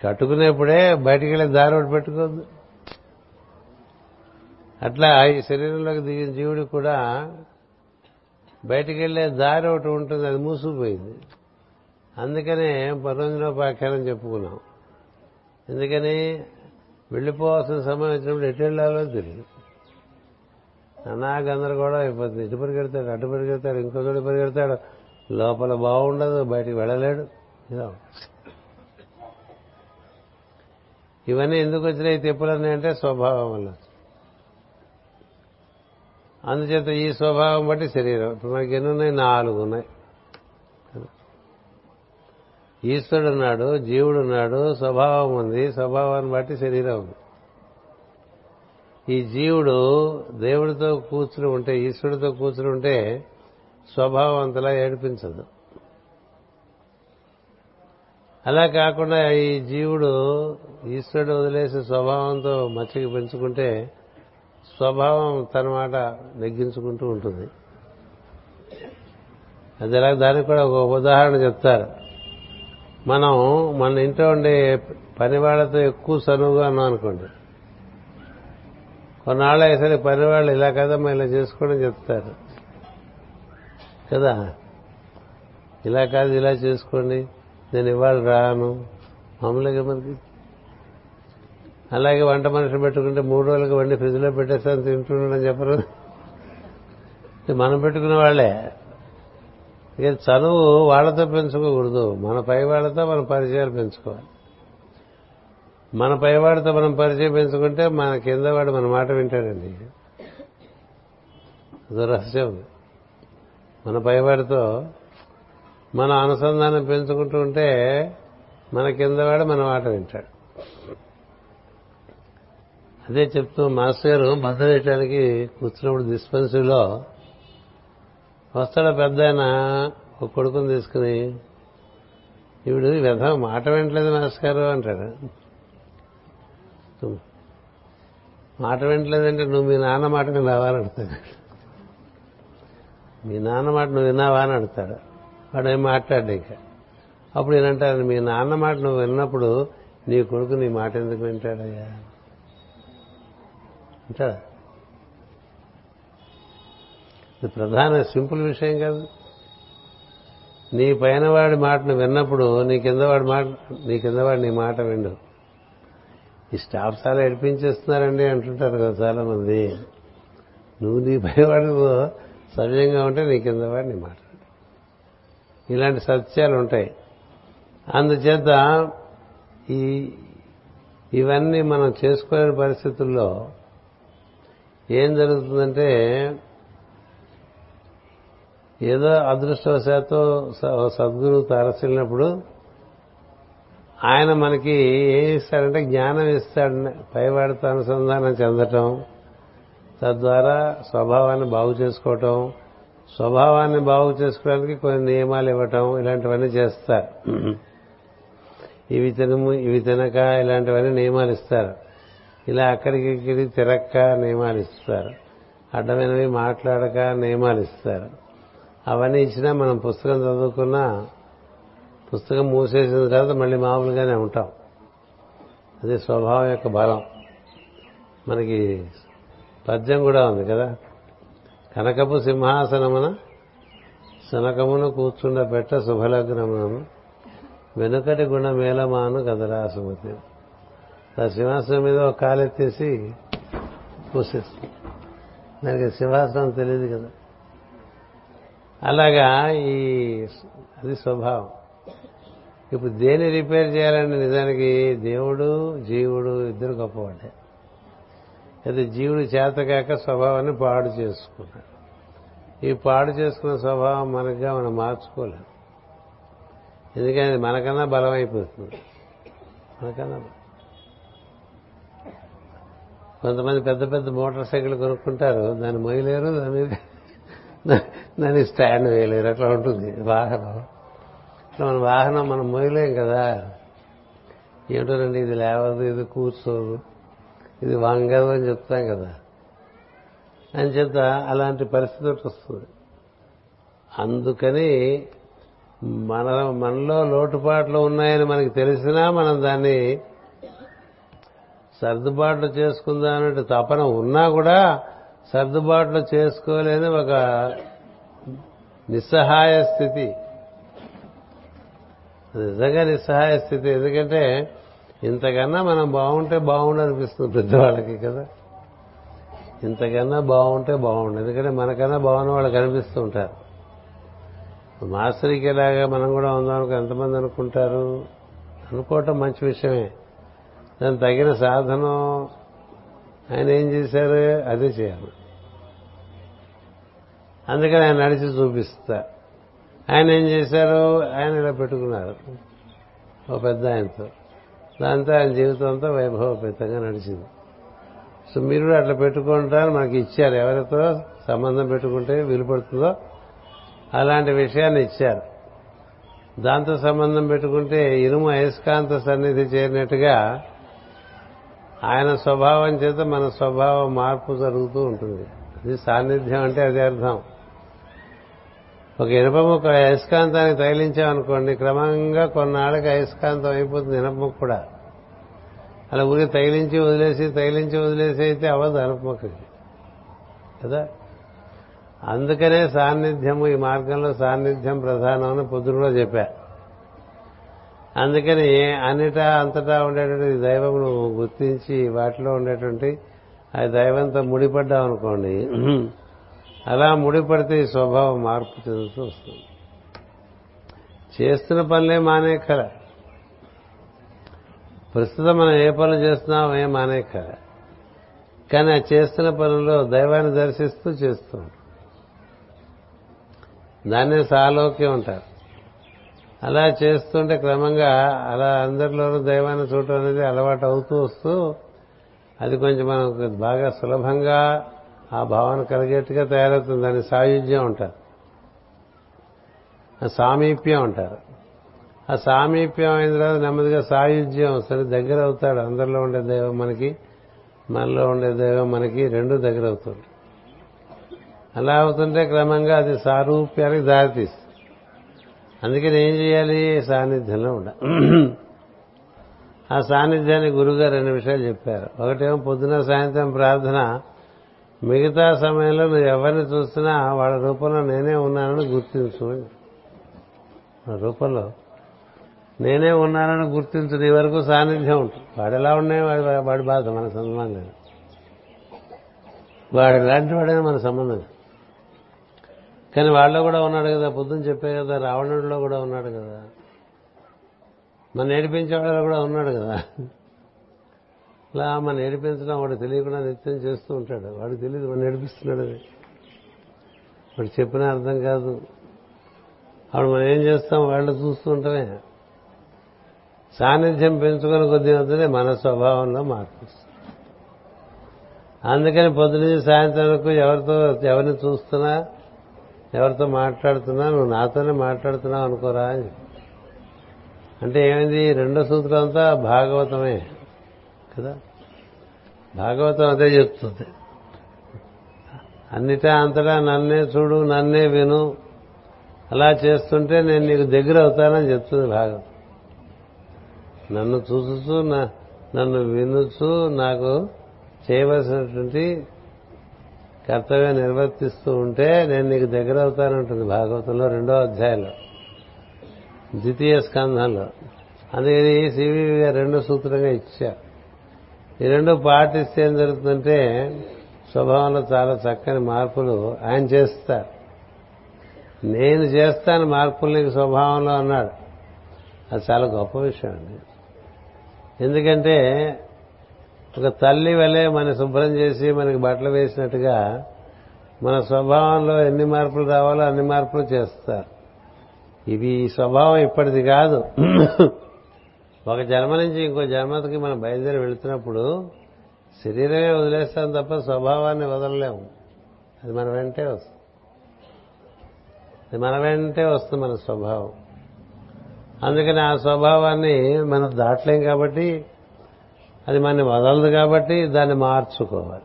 కట్టుకునేప్పుడే బయటికి వెళ్ళే దారి ఒకటి పెట్టుకోద్దు అట్లా ఈ శరీరంలోకి దిగిన జీవుడు కూడా బయటికి వెళ్ళే దారి ఒకటి ఉంటుంది అది మూసుకుపోయింది. అందుకనే పరోజనోపాఖ్యానం చెప్పుకున్నాం. ఎందుకని? వెళ్ళిపోవాల్సిన సమయం వచ్చినప్పుడు ఎటు వెళ్ళాలో తెలియదు అన్నా గందరగోళం అయిపోతుంది. ఇటు పరిగెడతాడు అటు పరిగెడతాడు ఇంకో చోటు పరిగెడతాడు. లోపల బాగుండదు బయటికి వెళ్ళలేడు. ఇలా ఇవన్నీ ఎందుకు వచ్చినాయి? ఈ తెప్పులన్నీ అంటే స్వభావం వల్ల. అందుచేత ఈ స్వభావం బట్టి శరీరం. ఇప్పుడు మనకి ఎన్ని ఉన్నాయి? నాలుగు ఉన్నాయి. ఈశ్వరుడు ఉన్నాడు జీవుడు ఉన్నాడు స్వభావం ఉంది స్వభావాన్ని బట్టి శరీరం ఉంది. ఈ జీవుడు దేవుడితో కూర్చుని ఉంటే ఈశ్వరుడితో కూర్చుని ఉంటే స్వభావం అంతలా ఏడిపించదు. అలా కాకుండా ఈ జీవుడు ఈశ్వరుడు వదిలేసి స్వభావంతో మచ్చికి పెంచుకుంటే స్వభావం తన మాట నెగ్గించుకుంటూ ఉంటుంది. అది ఎలా? దానికి కూడా ఒక ఉదాహరణ చెప్తారు. మనం మన ఇంట్లో ఉండే పని వాళ్ళతో ఎక్కువ చనువుగా ఉన్నాం అనుకోండి. కొన్నాళ్ళు అయ్యేసరి పని వాళ్ళు ఇలా కదమ్మా ఇలా చేసుకోవడం చెప్తారు. కదా? ఇలా కాదు ఇలా చేసుకోండి. నేను ఇవాళ రాను. మామూలుగా మనకి అలాగే వంట మనుషులు పెట్టుకుంటే మూడు రోజులకి వండి ఫ్రిడ్జ్లో పెట్టేస్తాను తింటున్నాడని చెప్పరు. మనం పెట్టుకున్న వాళ్ళే. ఇక చదువు వాళ్ళతో పెంచుకోకూడదు. మన పై వాళ్ళతో మన పరిచయాలు పెంచుకోవాలి. మన పైవాడితో మనం పరిచయం పెంచుకుంటే మన కింద వాడు మన మాట వింటాడండి. అదో రహస్యం. మన పైవాడితో మన అనుసంధానం పెంచుకుంటూ ఉంటే మన కిందవాడు మన మాట వింటాడు. అదే చెప్తూ మాస్టర్ గారు మందు వేయటానికి కూర్చున్నప్పుడు డిస్పెన్సరీలో వస్తాడు పెద్ద ఆయన ఒక కొడుకుని తీసుకుని. ఈవిడు వ్యధ మాట వింటలేదు మాస్టర్ అంటాడు. మాట వింటలేదంటే నువ్వు మీ నాన్న మాట విన్నావా అని అడుగుతాడు మీ నాన్న మాట నువ్వు విన్నావా అని అడుగుతాడు వాడు ఏం మాట్లాడు ఇంకా. అప్పుడు ఏంటంటారు మీ నాన్న మాట నువ్వు విన్నప్పుడు నీ కొడుకు నీ మాట ఎందుకు వింటాడయ్యా? అంటాడా? ఇది ప్రధాన సింపుల్ విషయం కాదు. నీ పైన వాడి మాటను విన్నప్పుడు నీ కింద వాడి మాట నీ కింద వాడు నీ మాట విండు. ఈ స్టాఫ్ చాలా ఏడిపించేస్తున్నారండి అంటుంటారు కదా చాలా మంది నువ్వు నీ పైవాడితో సవ్యంగా ఉంటే నీ కింద వాడు నీ మాట ఇలాంటి సత్యాలు ఉంటాయి. అందుచేత ఈ ఇవన్నీ మనం చేసుకోలేని పరిస్థితుల్లో ఏం జరుగుతుందంటే ఏదో అదృష్టవశాత్తు స- తారసిల్లినప్పుడు ఆయన మనకి ఏం ఇస్తాడంటే జ్ఞానం ఇస్తాడు పైవాడితో అనుసంధానం చెందటం తద్వారా స్వభావాన్ని బాగు చేసుకోవటం స్వభావాన్ని బాగు చేసుకోవడానికి కొన్ని నియమాలు ఇవ్వటం ఇలాంటివన్నీ చేస్తారు. ఇవి తినము ఇవి తినక ఇలాంటివన్నీ నియమాలు ఇస్తారు. ఇలా అక్కడికి ఇక్కడికి తిరక్క నియమాలు ఇస్తారు. అడ్డమైనవి మాట్లాడక నియమాలు ఇస్తారు. అవన్నీ ఇచ్చినా మనం పుస్తకం చదువుకున్నా పుస్తకం మూసేసిన తర్వాత మళ్ళీ మామూలుగానే ఉంటాం. అది స్వభావం యొక్క బలం. మనకి పద్యం కూడా ఉంది కదా? కనకపు సింహాసనమున శనకమును కూర్చుండ పెట్ట శుభలగ్నమును వెనుకటి గుణ మేళమాను కదరా సుమతి. ఆ సింహాసనం మీద ఒక కాలెత్తేసి పూసేస్తుంది దానికి సింహాసనం తెలియదు కదా? అలాగా ఈ అది స్వభావం. ఇప్పుడు దేన్ని రిపేర్ చేయాలంటే నిజానికి దేవుడు జీవుడు ఇద్దరు గొప్పవాడే అయితే జీవుడు చేతకాక స్వభావాన్ని పాడు చేసుకున్నాడు. ఈ పాడు చేసుకున్న స్వభావం మనగా మనం మార్చుకోలేం. ఎందుకని మనకన్నా బలమైపోతుంది. మనకన్నా కొంతమంది పెద్ద పెద్ద మోటార్ సైకిల్ కొనుక్కుంటారు. దాన్ని మొయ్యలేరు దాని మీద దానికి స్టాండ్ వేయలేరు. అట్లా ఉంటుంది. వాహనం. ఇట్లా మన వాహనం మనం మోయలేం కదా. ఏమిటోనండి ఇది లేవదు ఇది కూర్చోదు ఇది వంగదు అని చెప్తాం కదా. అని చేత అలాంటి పరిస్థితి ఒకటి వస్తుంది. అందుకని మన మనలో లోటుపాట్లు ఉన్నాయని మనకి తెలిసినా మనం దాన్ని సర్దుబాట్లు చేసుకుందాం తపన ఉన్నా కూడా సర్దుబాట్లు చేసుకోలేని ఒక నిస్సహాయ స్థితి. నిజంగా నిస్సహాయ స్థితి. ఎందుకంటే ఇంతకన్నా మనం బాగుంటే బాగుండు అనిపిస్తుంది పెద్దవాళ్ళకి కదా. ఇంతకన్నా బాగుంటే బాగుండు. ఎందుకంటే మనకన్నా బాగున్న వాళ్ళు కనిపిస్తూ ఉంటారు. మాస్టర్కి ఎలాగా మనం కూడా ఉందాం ఎంతమంది అనుకుంటారు? అనుకోవటం మంచి విషయమే. దాని తగిన సాధనం ఆయన ఏం చేశారు? అదే చేయాలి. అందుకని ఆయన నడిచి చూపిస్తా. ఆయన ఏం చేశారు? ఆయన ఇలా పెట్టుకున్నారు. ఓ పెద్ద ఆయనతో. దాంతో ఆయన జీవితం అంతా వైభవపేతంగా నడిచింది. సో మీరు కూడా అట్లా పెట్టుకుంటారు మనకి ఇచ్చారు. ఎవరితో సంబంధం పెట్టుకుంటే వీలుపడుతుందో అలాంటి విషయాన్ని ఇచ్చారు. దాంతో సంబంధం పెట్టుకుంటే ఇనుము అయస్కాంత సన్నిధి చేరినట్టుగా ఆయన స్వభావం చేత మన స్వభావ మార్పు జరుగుతూ ఉంటుంది. అది సాన్నిధ్యం అంటే అదే అర్థం. ఒక ఇనుపముక్క అయస్కాంతానికి తగిలించామనుకోండి క్రమంగా కొన్నాళ్ళకి అయస్కాంతం అయిపోతుంది ఇనపముక్క కూడా. అలా ఊరి తగిలించి వదిలేసి తగిలించి వదిలేసి అయితే అవ్వదు ఇనపముక్కకి కదా? అందుకనే సాన్నిధ్యము ఈ మార్గంలో సాన్నిధ్యం ప్రధానం అని పొద్దునలో చెప్పారు అందుకని అన్నిటా అంతటా ఉండేటువంటి దైవం గుర్తించి వాటిలో ఉండేటువంటి ఆ దైవంతో ముడిపడ్డావు అనుకోండి అలా ముడిపడితే ఈ స్వభావం మార్పు చెందుతూ వస్తుంది. చేస్తున్న పనులే మానేకల ప్రస్తుతం మనం ఏ పనులు చేస్తున్నాం ఏం మానేకల కానీ ఆ చేస్తున్న పనుల్లో దైవాన్ని దర్శిస్తూ చేస్తూ ఉంటాం. దాన్నే సాలోక్యం ఉంటారు అలా చేస్తుంటే క్రమంగా అలా అందరిలోనూ దైవాన్ని చూడటం అనేది అలవాటు అవుతూ వస్తూ అది కొంచెం మనకు బాగా సులభంగా ఆ భావన కలిగేట్టుగా తయారవుతుంది. దాని సాయుధ్యం అంటారు. సామీప్యం అంటారు. ఆ సామీప్యం అయిన తర్వాత నెమ్మదిగా సాయుధ్యం వస్తుంది దగ్గర అవుతాడు. అందరిలో ఉండే దైవం మనకి మనలో ఉండే దైవం మనకి రెండు దగ్గర అవుతుంది. అలా అవుతుంటే క్రమంగా అది సారూప్యానికి దారితీస్తుంది. అందుకని ఏం చేయాలి? సాన్నిధ్యంలో ఉండ. ఆ సాన్నిధ్యాన్ని గురుగారు రెండు విషయాలు చెప్పారు. ఒకటేమో పొద్దున సాయంత్రం ప్రార్థన. మిగతా సమయంలో నువ్వు ఎవరిని చూస్తున్నా వాళ్ళ రూపంలో నేనే ఉన్నానని గుర్తించు. రూపంలో నేనే ఉన్నానని గుర్తించు. నీ వరకు సాన్నిధ్యం ఉంటుంది. వాడు ఎలా ఉన్నాయి వాడి వాడి బాధ మన సంబంధం లేదు. వాడు ఎలాంటి వాడైనా మన సంబంధం లేదు. కానీ వాళ్ళలో కూడా ఉన్నాడు కదా పొద్దున్న చెప్పే కదా రావణుడిలో కూడా ఉన్నాడు కదా. మన నేర్పించే వాళ్ళలో కూడా ఉన్నాడు కదా. అలా మన నేర్పించడం వాడు తెలియకుండా నిత్యం చేస్తూ ఉంటాడు. వాడు తెలియదు వాడు నేర్పిస్తున్నాడు అది. వాడు చెప్పిన అర్థం కాదు. అప్పుడు మనం ఏం చేస్తాం? వాళ్ళు చూస్తూ ఉంటామే. సాన్నిధ్యం పెంచుకొని కొద్ది వద్దనే మన స్వభావంలో మార్పు అందుకని పొద్దున సాయంత్రం వరకు ఎవరితో ఎవరిని చూస్తున్నా ఎవరితో మాట్లాడుతున్నా నువ్వు నాతోనే మాట్లాడుతున్నావు అనుకోరా అని అంటే ఏమైంది? రెండో సూత్రం అంతా భాగవతమే కదా? భాగవతం అదే చెప్తుంది. అన్నిటా అంతటా నన్నే చూడు నన్నే విను. అలా చేస్తుంటే నేను నీకు దగ్గర అవుతానని చెప్తుంది భాగవతం. నన్ను చూసుతూ నన్ను వినుచు నాకు చేయవలసినటువంటి కర్తవ్యం నిర్వర్తిస్తూ ఉంటే నేను నీకు దగ్గర అవుతానంటుంది భాగవతంలో రెండో అధ్యాయంలో. ద్వితీయ స్కంధంలో. అందుకని సివివి గారు రెండో సూత్రంగా ఇచ్చారు ఈ రెండు పాటిస్తే ఏం జరుగుతుందంటే స్వభావంలో చాలా చక్కని మార్పులు ఆయన చేస్తారు. నేను చేస్తాను మార్పులు నీకు స్వభావంలో అన్నాడు. అది చాలా గొప్ప విషయం అండి. ఎందుకంటే ఒక తల్లి వలె మన శుభ్రం చేసి మనకి బట్టలు వేసినట్టుగా మన స్వభావంలో ఎన్ని మార్పులు రావాలో అన్ని మార్పులు చేస్తారు. ఇది స్వభావం ఇప్పటిది కాదు. ఒక జన్మ నుంచి ఇంకో జన్మకి మనం బయలుదేరి వెళుతున్నప్పుడు శరీరమే వదిలేస్తాం తప్ప స్వభావాన్ని వదలలేము. అది మన వెంటే వస్తుంది. అది మన వెంటే వస్తుంది మన స్వభావం. అందుకని ఆ స్వభావాన్ని మనం దాటలేం కాబట్టి అది మన వదలదు కాబట్టి దాన్ని మార్చుకోవాలి.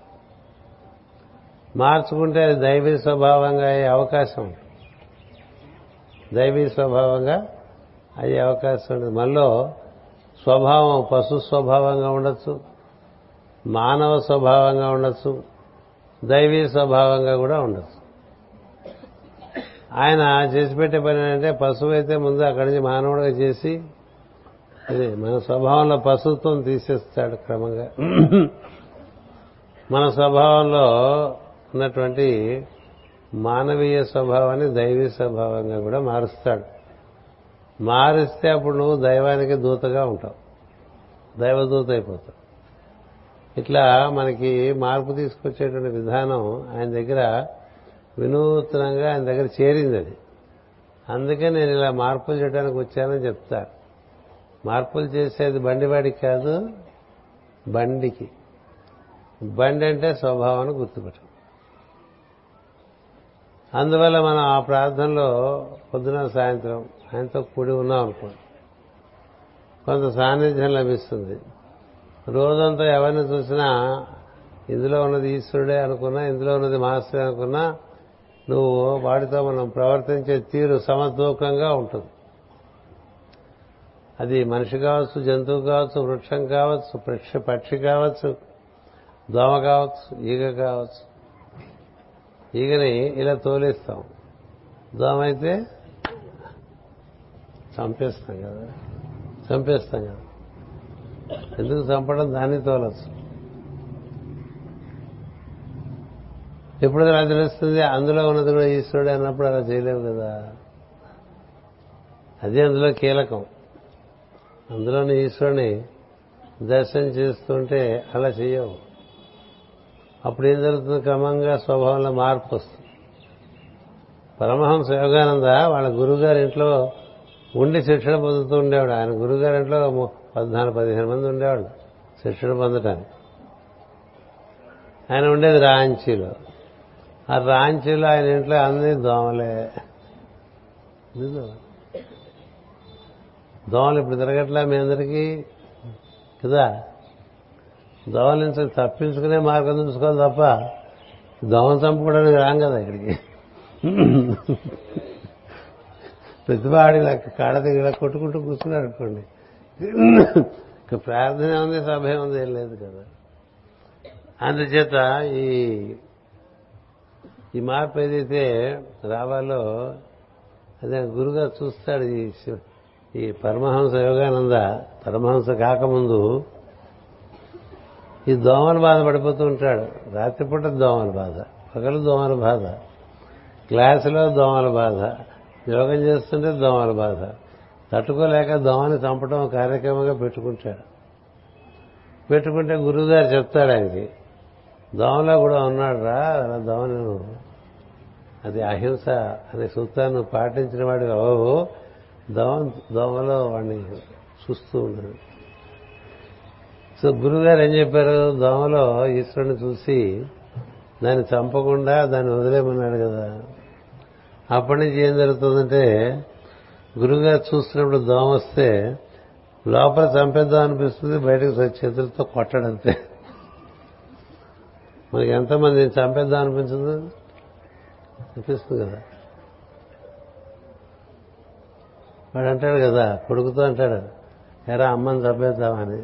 మార్చుకుంటే అది దైవీ స్వభావంగా అయ్యే అవకాశం ఉంటుంది. దైవీ స్వభావంగా అయ్యే అవకాశం ఉంటుంది. మనలో స్వభావం పశు స్వభావంగా ఉండొచ్చు మానవ స్వభావంగా ఉండొచ్చు దైవీ స్వభావంగా కూడా ఉండొచ్చు. ఆయన చేసి పెట్టే పని అంటే పశువు అయితే ముందు అక్కడి నుంచి మానవుడిగా చేసి అదే మన స్వభావంలో పశుత్వం తీసేస్తాడు క్రమంగా. మన స్వభావంలో ఉన్నటువంటి మానవీయ స్వభావాన్ని దైవీ స్వభావంగా కూడా మారుస్తాడు. మారిస్తే అప్పుడు నువ్వు దైవానికి దూతగా ఉంటావు. దైవదూత అయిపోతావు. ఇట్లా మనకి మార్పు తీసుకొచ్చేటువంటి విధానం ఆయన దగ్గర వినూత్నంగా ఆయన దగ్గర చేరింది అది. అందుకే నేను ఇలా మార్పులు చేయడానికి వచ్చానని చెప్తాను మార్పులు చేసేది బండివాడికి కాదు బండికి. బండి అంటే స్వభావాన్ని గుర్తుపెట్టు అందువల్ల మనం ఆ ప్రార్థనలో పొద్దున సాయంత్రం ఆయనతో కూడి ఉన్నాం అనుకోండి కొంత సాన్నిధ్యం లభిస్తుంది. రోజంతా ఎవరిని చూసినా ఇందులో ఉన్నది ఈశ్వరుడే అనుకున్నా ఇందులో ఉన్నది మాస్టరే అనుకున్నా నువ్వు వాడితో మనం ప్రవర్తించే తీరు సమతూకంగా ఉంటుంది. అది మనిషి కావచ్చు జంతువు కావచ్చు వృక్షం కావచ్చు పక్షి పక్షి కావచ్చు దోమ కావచ్చు ఈగ కావచ్చు. ఈగని ఇలా తోలేస్తాం. దోమ అయితే చంపేస్తాం కదా. చంపేస్తాం కదా. ఎందుకు చంపడం? దాన్ని తోలచ్చు. ఎప్పుడు అలా తెలుస్తుంది అందులో ఉన్నది కూడా ఈశ్వరుడు అన్నప్పుడు అలా చేయలేవు కదా. అదే అందులో కీలకం. అందులోని ఈశ్వరుని దర్శనం చేస్తుంటే అలా చేయవు అప్పుడు ఏం జరుగుతుంది క్రమంగా స్వభావంలో మార్పు వస్తుంది. పరమహంస యోగానంద వాళ్ళ గురుగారి ఇంట్లో ఉండి శిక్షణ పొందుతూ ఉండేవాడు. ఆయన గురుగారి ఇంట్లో పద్నాలుగు పదిహేను మంది ఉండేవాళ్ళు శిక్షణ పొందటానికి. ఆయన ఉండేది రాంచీలో. ఆ రాంచీలో ఆయన ఇంట్లో అన్ని దోమలే. దోమలు ఇప్పుడు తిరగట్లా మీ అందరికీ? కదా? దోమల నుంచి తప్పించుకునే మార్గం చూసుకోవాలి తప్ప దోమలు చంపుకోవడానికి రాం కదా ఇక్కడికి. ప్రతివాడి కాడ దగ్గర కొట్టుకుంటూ కూర్చున్నాడు అనుకోండి. ప్రార్థన ఉంది సభ ఉంది ఏం లేదు కదా. అందుచేత ఈ ఈ మార్పు ఏదైతే రావాలో అదే గురుగారు చూస్తాడు ఈ ఈ పరమహంస యోగానంద పరమహంస కాకముందు ఈ దోమల బాధ పడిపోతూ ఉంటాడు. రాత్రిపూట దోమల బాధ పగలు దోమల బాధ క్లాసులో దోమల బాధ యోగం చేస్తుంటే దోమల బాధ తట్టుకోలేక దోమని చంపడం కార్యక్రమంగా పెట్టుకుంటాడు. పెట్టుకుంటే గురువుగారు చెప్తాడు ఆయనకి దోమలో కూడా ఉన్నాడు రా అలా దోమని అది అహింస అనే సూత్రాన్ని పాటించిన వాడు ఓ దోమ దోమలో వాడిని చూస్తూ ఉన్నాడు. సో గురుగారు ఏం చెప్పారు? దోమలో ఈశ్వరుని చూసి దాన్ని చంపకుండా దాన్ని వదిలేమన్నాడు కదా. అప్పటి నుంచి ఏం జరుగుతుందంటే గురుగారు చూస్తున్నప్పుడు దోమ వస్తే లోపల చంపేద్దాం అనిపిస్తుంది బయటకు చేతులతో కొట్టడంతే మనకి ఎంతమంది చంపేద్దాం అనిపించదు? అనిపిస్తుంది కదా. వాడు అంటాడు కదా కొడుకుతో అంటాడు ఎరా అమ్మని చంపేద్దామని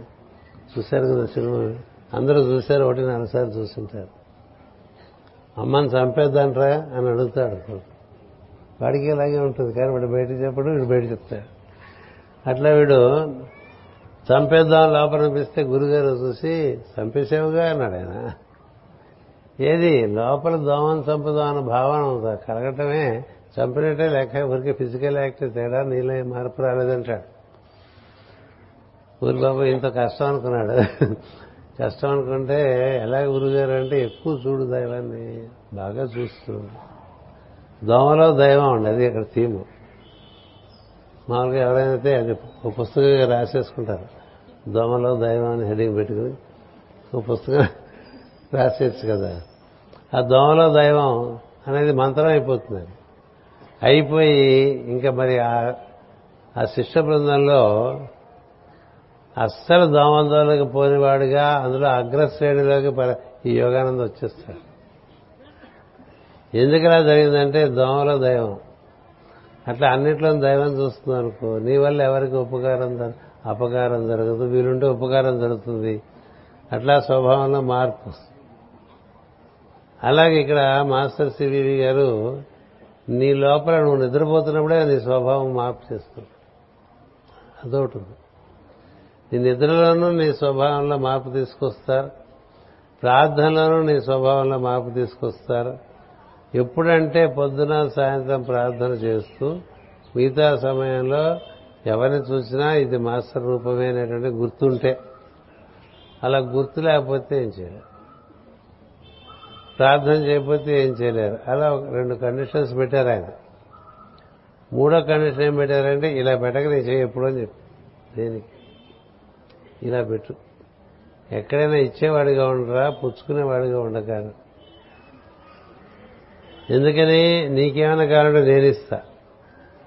చూశారు కదా సినిమా అందరూ చూశారు ఒకటి నాలుగు సార్లు అమ్మని చంపేద్దంట్రా? అని అడుగుతాడు వాడికి ఇలాగే ఉంటుంది కానీ వాడు బయట చెప్పడు వీడు బయట చెప్తాడు. అట్లా వీడు చంపేద్దాం లోపలనిపిస్తే గురుగారు చూసి చంపేసేవుగా? అన్నాడు ఆయన. ఏది? లోపల దోమను చంపుదాం అన్న భావన కలగటమే చంపినట్టే లేక ఊరికి ఫిజికల్ యాక్ట్ తేడా నీలో ఏం మార్పు రాలేదంటాడు. ఊరి బాబు ఇంత కష్టం అనుకున్నాడు. కష్టం అనుకుంటే ఎలా గురుగారు అంటే ఎక్కువ చూడు దైవాన్ని బాగా చూస్తూ దోమలో దైవం అండి అది ఇక్కడ థీము. మామూలుగా ఎవరైనా అయితే అది ఒక పుస్తకంగా రాసేసుకుంటారు. దోమలో దైవం అని హెడింగ్ పెట్టుకుని ఒక పుస్తకం రాసేయచ్చు కదా. ఆ దోమలో దైవం అనేది మంత్రం అయిపోతుంది అయిపోయి ఇంకా మరి ఆ- ఆ శిష్య బృందంలో అస్సలు దోమందోలకు పోనివాడుగా అందులో అగ్రశ్రేణిలోకి ఈ యోగానంద వచ్చేస్తాడు. ఎందుకు ఇలా జరిగిందంటే దోమలో దైవం. అట్లా అన్నిట్లో దైవం చూస్తుంది అనుకో నీ వల్ల ఎవరికి ఉపకారం అపకారం జరగదు వీలుంటే ఉపకారం జరుగుతుంది. అట్లా స్వభావంలో మార్పు. అలాగే ఇక్కడ మాస్టర్ సివివి గారు నీ లోపల నువ్వు నిద్రపోతున్నప్పుడే నీ స్వభావం మార్పు చేస్తుంది. అదొకటి నీ నిద్రలోనూ నీ స్వభావంలో మార్పు తీసుకొస్తారు. ప్రార్థనలోనూ నీ స్వభావంలో మార్పు తీసుకొస్తారు. ఎప్పుడంటే పొద్దున సాయంత్రం ప్రార్థన చేస్తూ మిగతా సమయంలో ఎవరిని చూసినా ఇది మాస్టర్ రూపమే అనేటువంటి గుర్తుంటే. అలా గుర్తు లేకపోతే ఏం చేయాలి? ప్రార్థన చేయకపోతే ఏం చేయలేరు. అలా ఒక రెండు కండిషన్స్ పెట్టారు ఆయన. మూడో కండిషన్ ఏం పెట్టారంటే ఇలా పెట్టక నీ చేయి ఎప్పుడు అని చెప్పి. దేనికి? ఇలా పెట్టు. ఎక్కడైనా ఇచ్చేవాడిగా ఉండరా పుచ్చుకునేవాడిగా ఉండకాను ఎందుకని? నీకేమైనా కావాలంటే నేను ఇస్తా.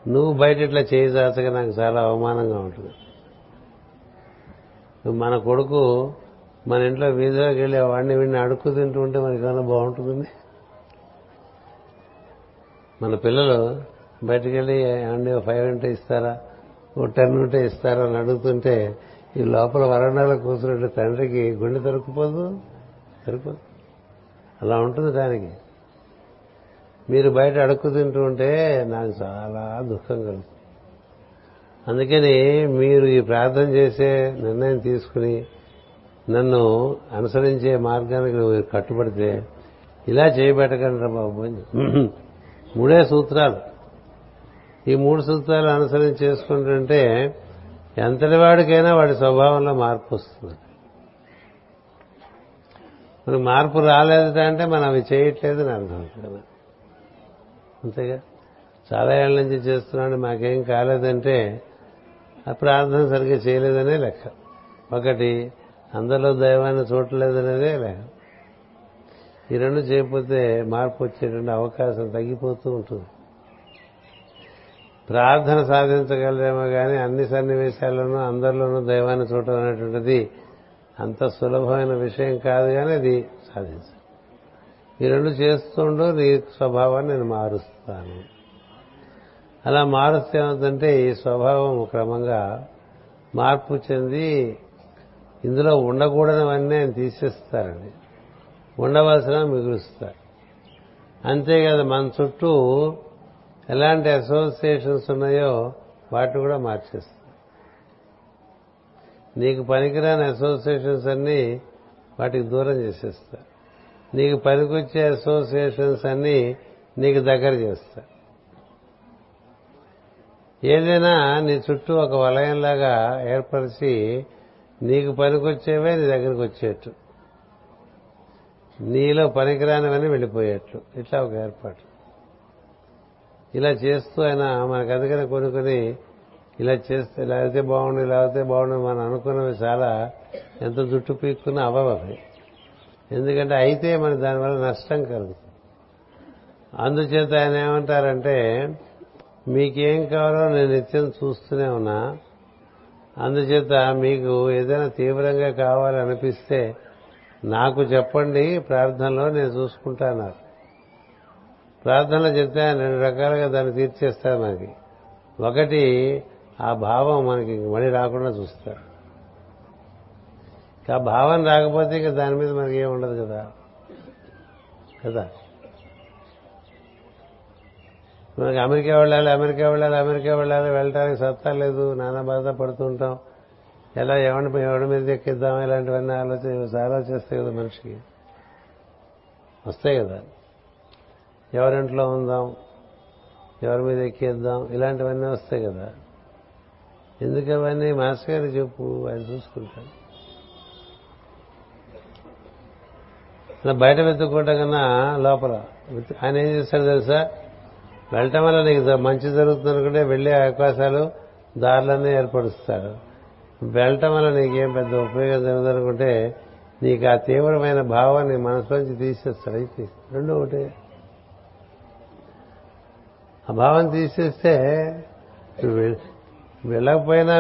నువ్వు బయట ఇట్లా చేయి నాకు చాలా అవమానంగా ఉంటుంది. మన కొడుకు మన ఇంట్లో వీధిలోకి వెళ్ళి వాడిని వీడిని అడుక్కు తింటూ ఉంటే మనకి బాగుంటుందండి? మన పిల్లలు బయటకు వెళ్ళి ఏమండి ఫైవ్ ఉంటే ఇస్తారా ఓ టెన్ ఉంటే ఇస్తారా అని అడుగుతుంటే ఈ లోపల వరండాలో కూర్చున్నట్టు తండ్రికి గుండె దొరికిపోదు దొరికిపోదు అలా ఉంటుంది దానికి. మీరు బయట అడుక్కు తింటూ ఉంటే నాకు చాలా దుఃఖం కలుగుతుంది. అందుకని మీరు ఈ ప్రార్థన చేసే నిర్ణయం తీసుకుని నన్ను అనుసరించే మార్గానికి నువ్వు కట్టుబడితే ఇలా చేయబెట్టకండి బాబు అని. మూడే సూత్రాలు. ఈ మూడు సూత్రాలు అనుసరించి చేసుకుంటుంటే ఎంతటి వాడికైనా వాడి స్వభావంలో మార్పు వస్తుంది. మనకు మార్పు రాలేదు అంటే మనం అవి చేయట్లేదు అని అర్థం కదా. అంతేగా? చాలా ఏళ్ళ నుంచి చేస్తున్నాడు మాకేం కాలేదంటే ఆ ప్రార్థన సరిగ్గా చేయలేదనే లెక్క. ఒకటి అందరిలో దైవాన్ని చూడలేదనేదే లెక్క ఈ రెండు చేయకపోతే మార్పు వచ్చేటువంటి అవకాశం తగ్గిపోతూ ఉంటుంది. ప్రార్థన సాధించగలరేమో కానీ అన్ని సన్నివేశాల్లోనూ అందరిలోనూ దైవాన్ని చూడటం అనేటువంటిది అంత సులభమైన విషయం కాదు కానీ అది సాధించాలి ఈ రెండు చేస్తుండో నీ స్వభావాన్ని నేను మారుస్తాను. అలా మారుస్తే ఏమవుతుందంటే ఈ స్వభావం క్రమంగా మార్పు చెంది ఇందులో ఉండకూడనివన్నీ ఆయన తీసేస్తారండి. ఉండవలసిన మిగులుస్తారు. అంతేకాదు మన చుట్టూ ఎలాంటి అసోసియేషన్స్ ఉన్నాయో వాటిని కూడా మార్చేస్తారు. నీకు పనికిరాని అసోసియేషన్స్ అన్నీ వాటికి దూరం చేసేస్తారు. నీకు పనికొచ్చే అసోసియేషన్స్ అన్నీ నీకు దగ్గర చేస్తా ఏదైనా నీ చుట్టూ ఒక వలయంలాగా ఏర్పరిచి నీకు పనికొచ్చేవే నీ దగ్గరికి వచ్చేట్టు నీలో పనికిరానివన్నీ వెళ్ళిపోయేట్లు. ఇట్లా ఒక ఏర్పాటు. ఇలా చేస్తూ ఆయన మనకు అందుకని కొన్ని కొన్ని ఇలా చేస్తే ఇలా అయితే బాగుండు ఇలా అయితే బాగుండు మనం అనుకున్నవి చాలా ఎంత జుట్టు పీక్కున్నా అవ్వవు ఎందుకంటే అయితే మన దానివల్ల నష్టం కలుగుతుంది. అందుచేత ఆయన ఏమంటారంటే మీకేం కావాలో నేను నిత్యం చూస్తూనే ఉన్నా అందుచేత మీకు ఏదైనా తీవ్రంగా కావాలనిపిస్తే నాకు చెప్పండి ప్రార్థనలో నేను చూసుకుంటాను. ప్రార్థనలు చెప్తే ఆయన రెండు రకాలుగా దాన్ని తీర్చేస్తారు మనకి. ఒకటి ఆ భావం మనకి మళ్ళీ రాకుండా చూస్తారు. ఆ భావం రాకపోతే ఇంకా దాని మీద మనకి ఏం ఉండదు కదా. కదా? మనకి అమెరికా వెళ్ళాలి అమెరికా వెళ్ళాలి అమెరికా వెళ్ళాలి వెళ్ళటానికి సత్తా లేదు నానా బాధ పడుతూ ఉంటాం. ఎలా ఎవరి ఎవరి మీద ఎక్కిద్దాం ఇలాంటివన్నీ ఆలోచన ఆలోచిస్తాయి కదా మనిషికి. వస్తాయి కదా. ఎవరింట్లో ఉందాం ఎవరి మీద ఎక్కేద్దాం ఇలాంటివన్నీ వస్తాయి కదా. ఎందుకు అవన్నీ? మాస్టర్ గారు చెప్పు ఆయన చూసుకుంటాడు అలా బయట వెతుక్కోవటం కన్నా లోపల. ఆయన ఏం చేస్తాడు తెలుసా? వెళ్ళటం వల్ల నీకు మంచి జరుగుతుంది అనుకుంటే వెళ్ళే అవకాశాలు దారులన్నీ ఏర్పరుస్తాడు వెళ్ళటం వల్ల నీకేం పెద్ద ఉపయోగం జరుగుతుంది అనుకుంటే నీకు ఆ తీవ్రమైన భావాన్ని మనసులోంచి తీసేస్తాడు అయితే రెండు ఒకటి ఆ భావం తీసేస్తే వెళ్ళకపోయినా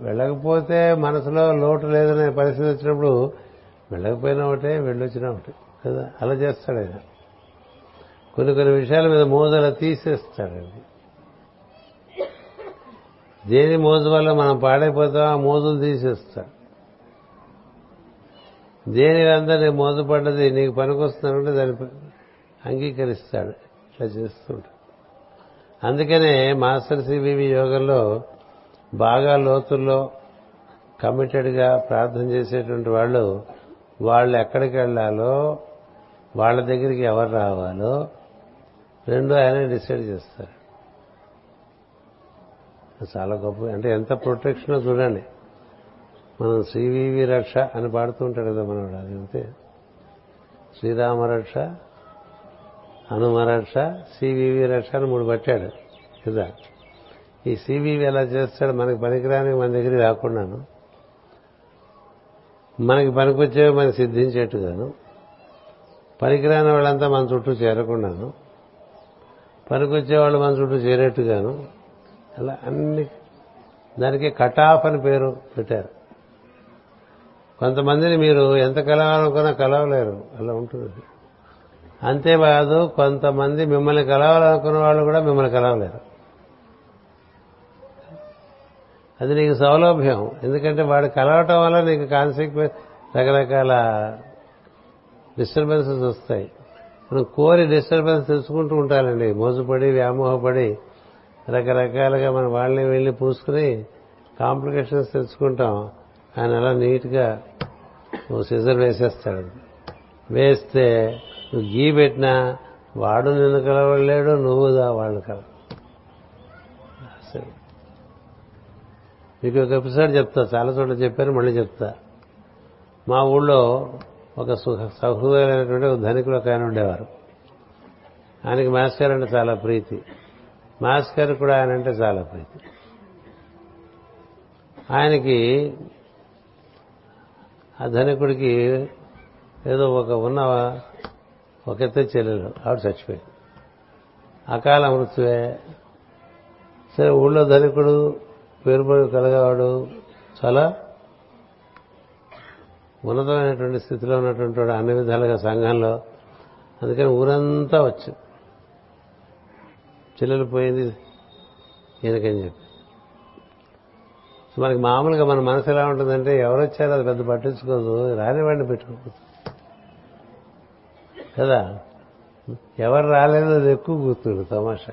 వెళ్ళకపోతే మనసులో లోటు లేదనే పరిస్థితి వచ్చినప్పుడు వెళ్ళకపోయినా ఒకటే వెళ్ళొచ్చినా ఒకటే. కదా? అలా చేస్తాడు ఆయన. కొన్ని కొన్ని విషయాల మీద మోజులా తీసేస్తాడండి దేని మోజు వల్ల మనం పాడైపోతాం ఆ మోజులు తీసేస్తాడు దేని అందరి మోజుపడ్డది నీకు పనికొస్తున్నాడంటే దాన్ని అంగీకరిస్తాడు. ఇట్లా చేస్తుంటాడు. అందుకనే మాస్టర్ సిబివి యోగంలో బాగా లోతుల్లో కమిటెడ్గా ప్రార్థన చేసేటువంటి వాళ్ళు వాళ్ళు ఎక్కడికి వెళ్ళాలో వాళ్ళ దగ్గరికి ఎవరు రావాలో రెండు ఆయన డిసైడ్ చేస్తారు. చాలా గొప్ప అంటే ఎంత ప్రొటెక్షనో చూడండి. మనం శ్రీవివి రక్ష అని పాడుతూ ఉంటాడు కదా మనవాడు అది అంతే. శ్రీరామరక్ష హనుమరక్ష సివివి రక్ష అని మూడు పట్టాడు. కదా? ఈ సివివి ఎలా చేస్తాడు? మనకి పనికిరాని మన దగ్గరికి రాకుండాను. మనకి పనికొచ్చేవి మనకి సిద్ధించేట్టుగాను. పనికిరాని వాళ్ళంతా మన చుట్టూ చేరకుండాను. పనికొచ్చే వాళ్ళు మన చుట్టూ చేరేట్టుగాను అలా అన్ని దానికి కట్ ఆఫ్ అని పేరు పెట్టారు. కొంతమందిని మీరు ఎంత కలవాలనుకున్నా కలవలేరు అలా ఉంటుంది. అంతేకాదు కొంతమంది మిమ్మల్ని కలవాలనుకున్న వాళ్ళు కూడా మిమ్మల్ని కలవలేరు. అది నీకు సౌలభ్యం. ఎందుకంటే వాడు కలవటం వల్ల నీకు కాన్సిక్వెన్స్ రకరకాల డిస్టర్బెన్సెస్ వస్తాయి. మనం కోరి డిస్టర్బెన్స్ తెచ్చుకుంటూ ఉంటానండి. మోసపడి వ్యామోహపడి రకరకాలుగా మన వాళ్ళని వెళ్ళి పూసుకుని కాంప్లికేషన్స్ తెచ్చుకుంటాం ఆయన అలా నీట్గా నువ్వు సిజర్ వేసేస్తాడు. వేస్తే నువ్వు గీ పెట్టినా వాడు నిన్ను కలవలేడు నువ్వు దా వాళ్ళు కల. అసలు. మీకు ఒక ఎపిసోడ్ చెప్తా. చాలా చోట్ల చెప్పాను మళ్ళీ చెప్తా. మా ఊళ్ళో ఒక సహృదయులైనటువంటి ఒక ధనికులు ఒక ఆయన ఉండేవారు. ఆయనకి మాస్కర్ అంటే చాలా ప్రీతి. మాస్కర్ కూడా ఆయన అంటే చాలా ప్రీతి. ఆయనకి ఆ ధనికుడికి ఏదో ఒక ఉన్న ఒక చెల్లెలు ఆవిడ చచ్చిపోయింది. అకాల మృత్యువే. సరే ఊళ్ళో ధనికుడు పేరుపడి కలగవాడు చాలా ఉన్నతమైనటువంటి స్థితిలో ఉన్నటువంటి వాడు అన్ని విధాలుగా సంఘంలో అందుకని ఊరంతా వచ్చు. చెల్లెలు పోయింది ఈయనకని చెప్పి. మనకి మామూలుగా మన మనసు ఎలా ఉంటుందంటే ఎవరు వచ్చారో అది పెద్ద పట్టించుకోదు రానివాడిని పెట్టుకోదు కదా? ఎవరు రాలేదో అది ఎక్కువ గుర్తుడు తమాషా.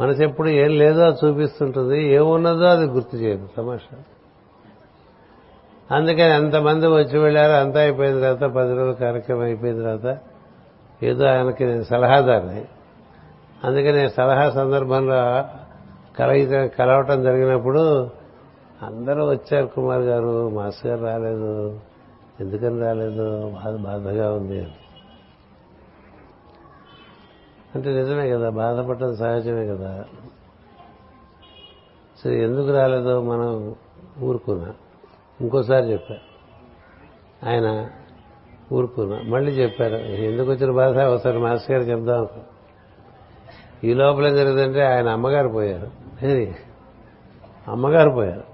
మనసు ఎప్పుడు ఏం లేదో అది చూపిస్తుంటుంది ఏమున్నదో అది గుర్తు చేయదు తమాషా. అందుకని ఎంతమంది వచ్చి వెళ్ళారు అంతా అయిపోయిన తర్వాత పది రోజుల కార్యక్రమం అయిపోయిన తర్వాత ఏదో ఆయనకి నేను సలహాదారిని. అందుకని సలహా సందర్భంలో కలగ కలవటం జరిగినప్పుడు అందరూ వచ్చారు కుమార్ గారు మాస్టర్ గారు రాలేదు. ఎందుకని రాలేదు? బాధ బాధగా ఉంది. అంటే నిజమే కదా బాధపడటం సహజమే కదా. సరే ఎందుకు రాలేదో? మనం ఊరుకున్నా. ఇంకోసారి చెప్పారు ఆయన ఊరుకున్నా. మళ్ళీ చెప్పారు ఎందుకు వచ్చిన బాధ? ఒకసారి మాస్టర్ గారు చెప్దాం. ఈ లోపల ఏం జరిగిందంటే ఆయన అమ్మగారు పోయారు. ఏది? అమ్మగారు పోయారు.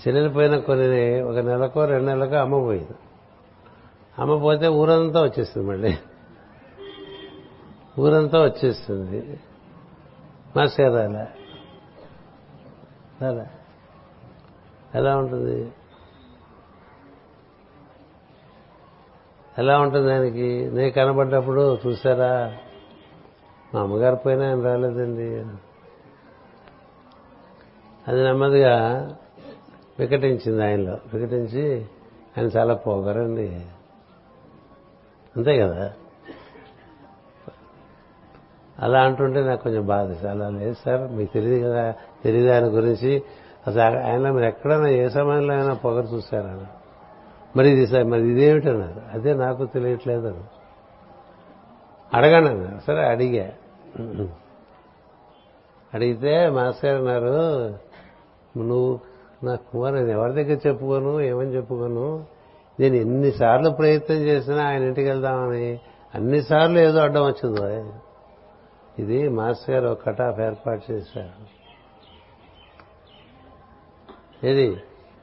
చెల్లెలు పోయిన కొన్ని ఒక నెలకో రెండు నెలలకో అమ్మ పోయింది. అమ్మ పోతే ఊరంతా వచ్చేస్తుంది మళ్ళీ. ఊరంతా వచ్చేస్తుంది మాస్టర్ రాలే. రాలే. ఎలా ఉంటుంది? ఎలా ఉంటుంది ఆయనకి? నేను కనబడ్డప్పుడు చూసారా మా అమ్మగారు పోయినా ఆయన రాలేదండి. అది నెమ్మదిగా వికటించింది ఆయనలో. వికటించి ఆయన చాలా పోగరండి. అంతే కదా? అలా అంటుంటే నాకు కొంచెం బాధ. అలా లేదు సార్ మీకు తెలియదు కదా? తెలియదు ఆయన గురించి. అసలు ఆయన మీరు ఎక్కడైనా ఏ సమయంలో అయినా పొగరు చూశారా మరి ఇది సార్ మరి ఇదేమిటన్నారు అదే నాకు తెలియట్లేదు అడగండి అన్నారు సరే అడిగా. అడిగితే మాస్టర్ అన్నారు నువ్వు నా కుమార్ నేను ఎవరి దగ్గర చెప్పుకోను? ఏమని చెప్పుకోను? నేను ఎన్నిసార్లు ప్రయత్నం చేసినా ఆయన ఇంటికి వెళ్దామని. అన్నిసార్లు ఏదో అడ్డం వచ్చిందో. ఇది మాస్టర్ గారు ఒక కటాఫ్ ఏర్పాటు చేశారు. ఏది?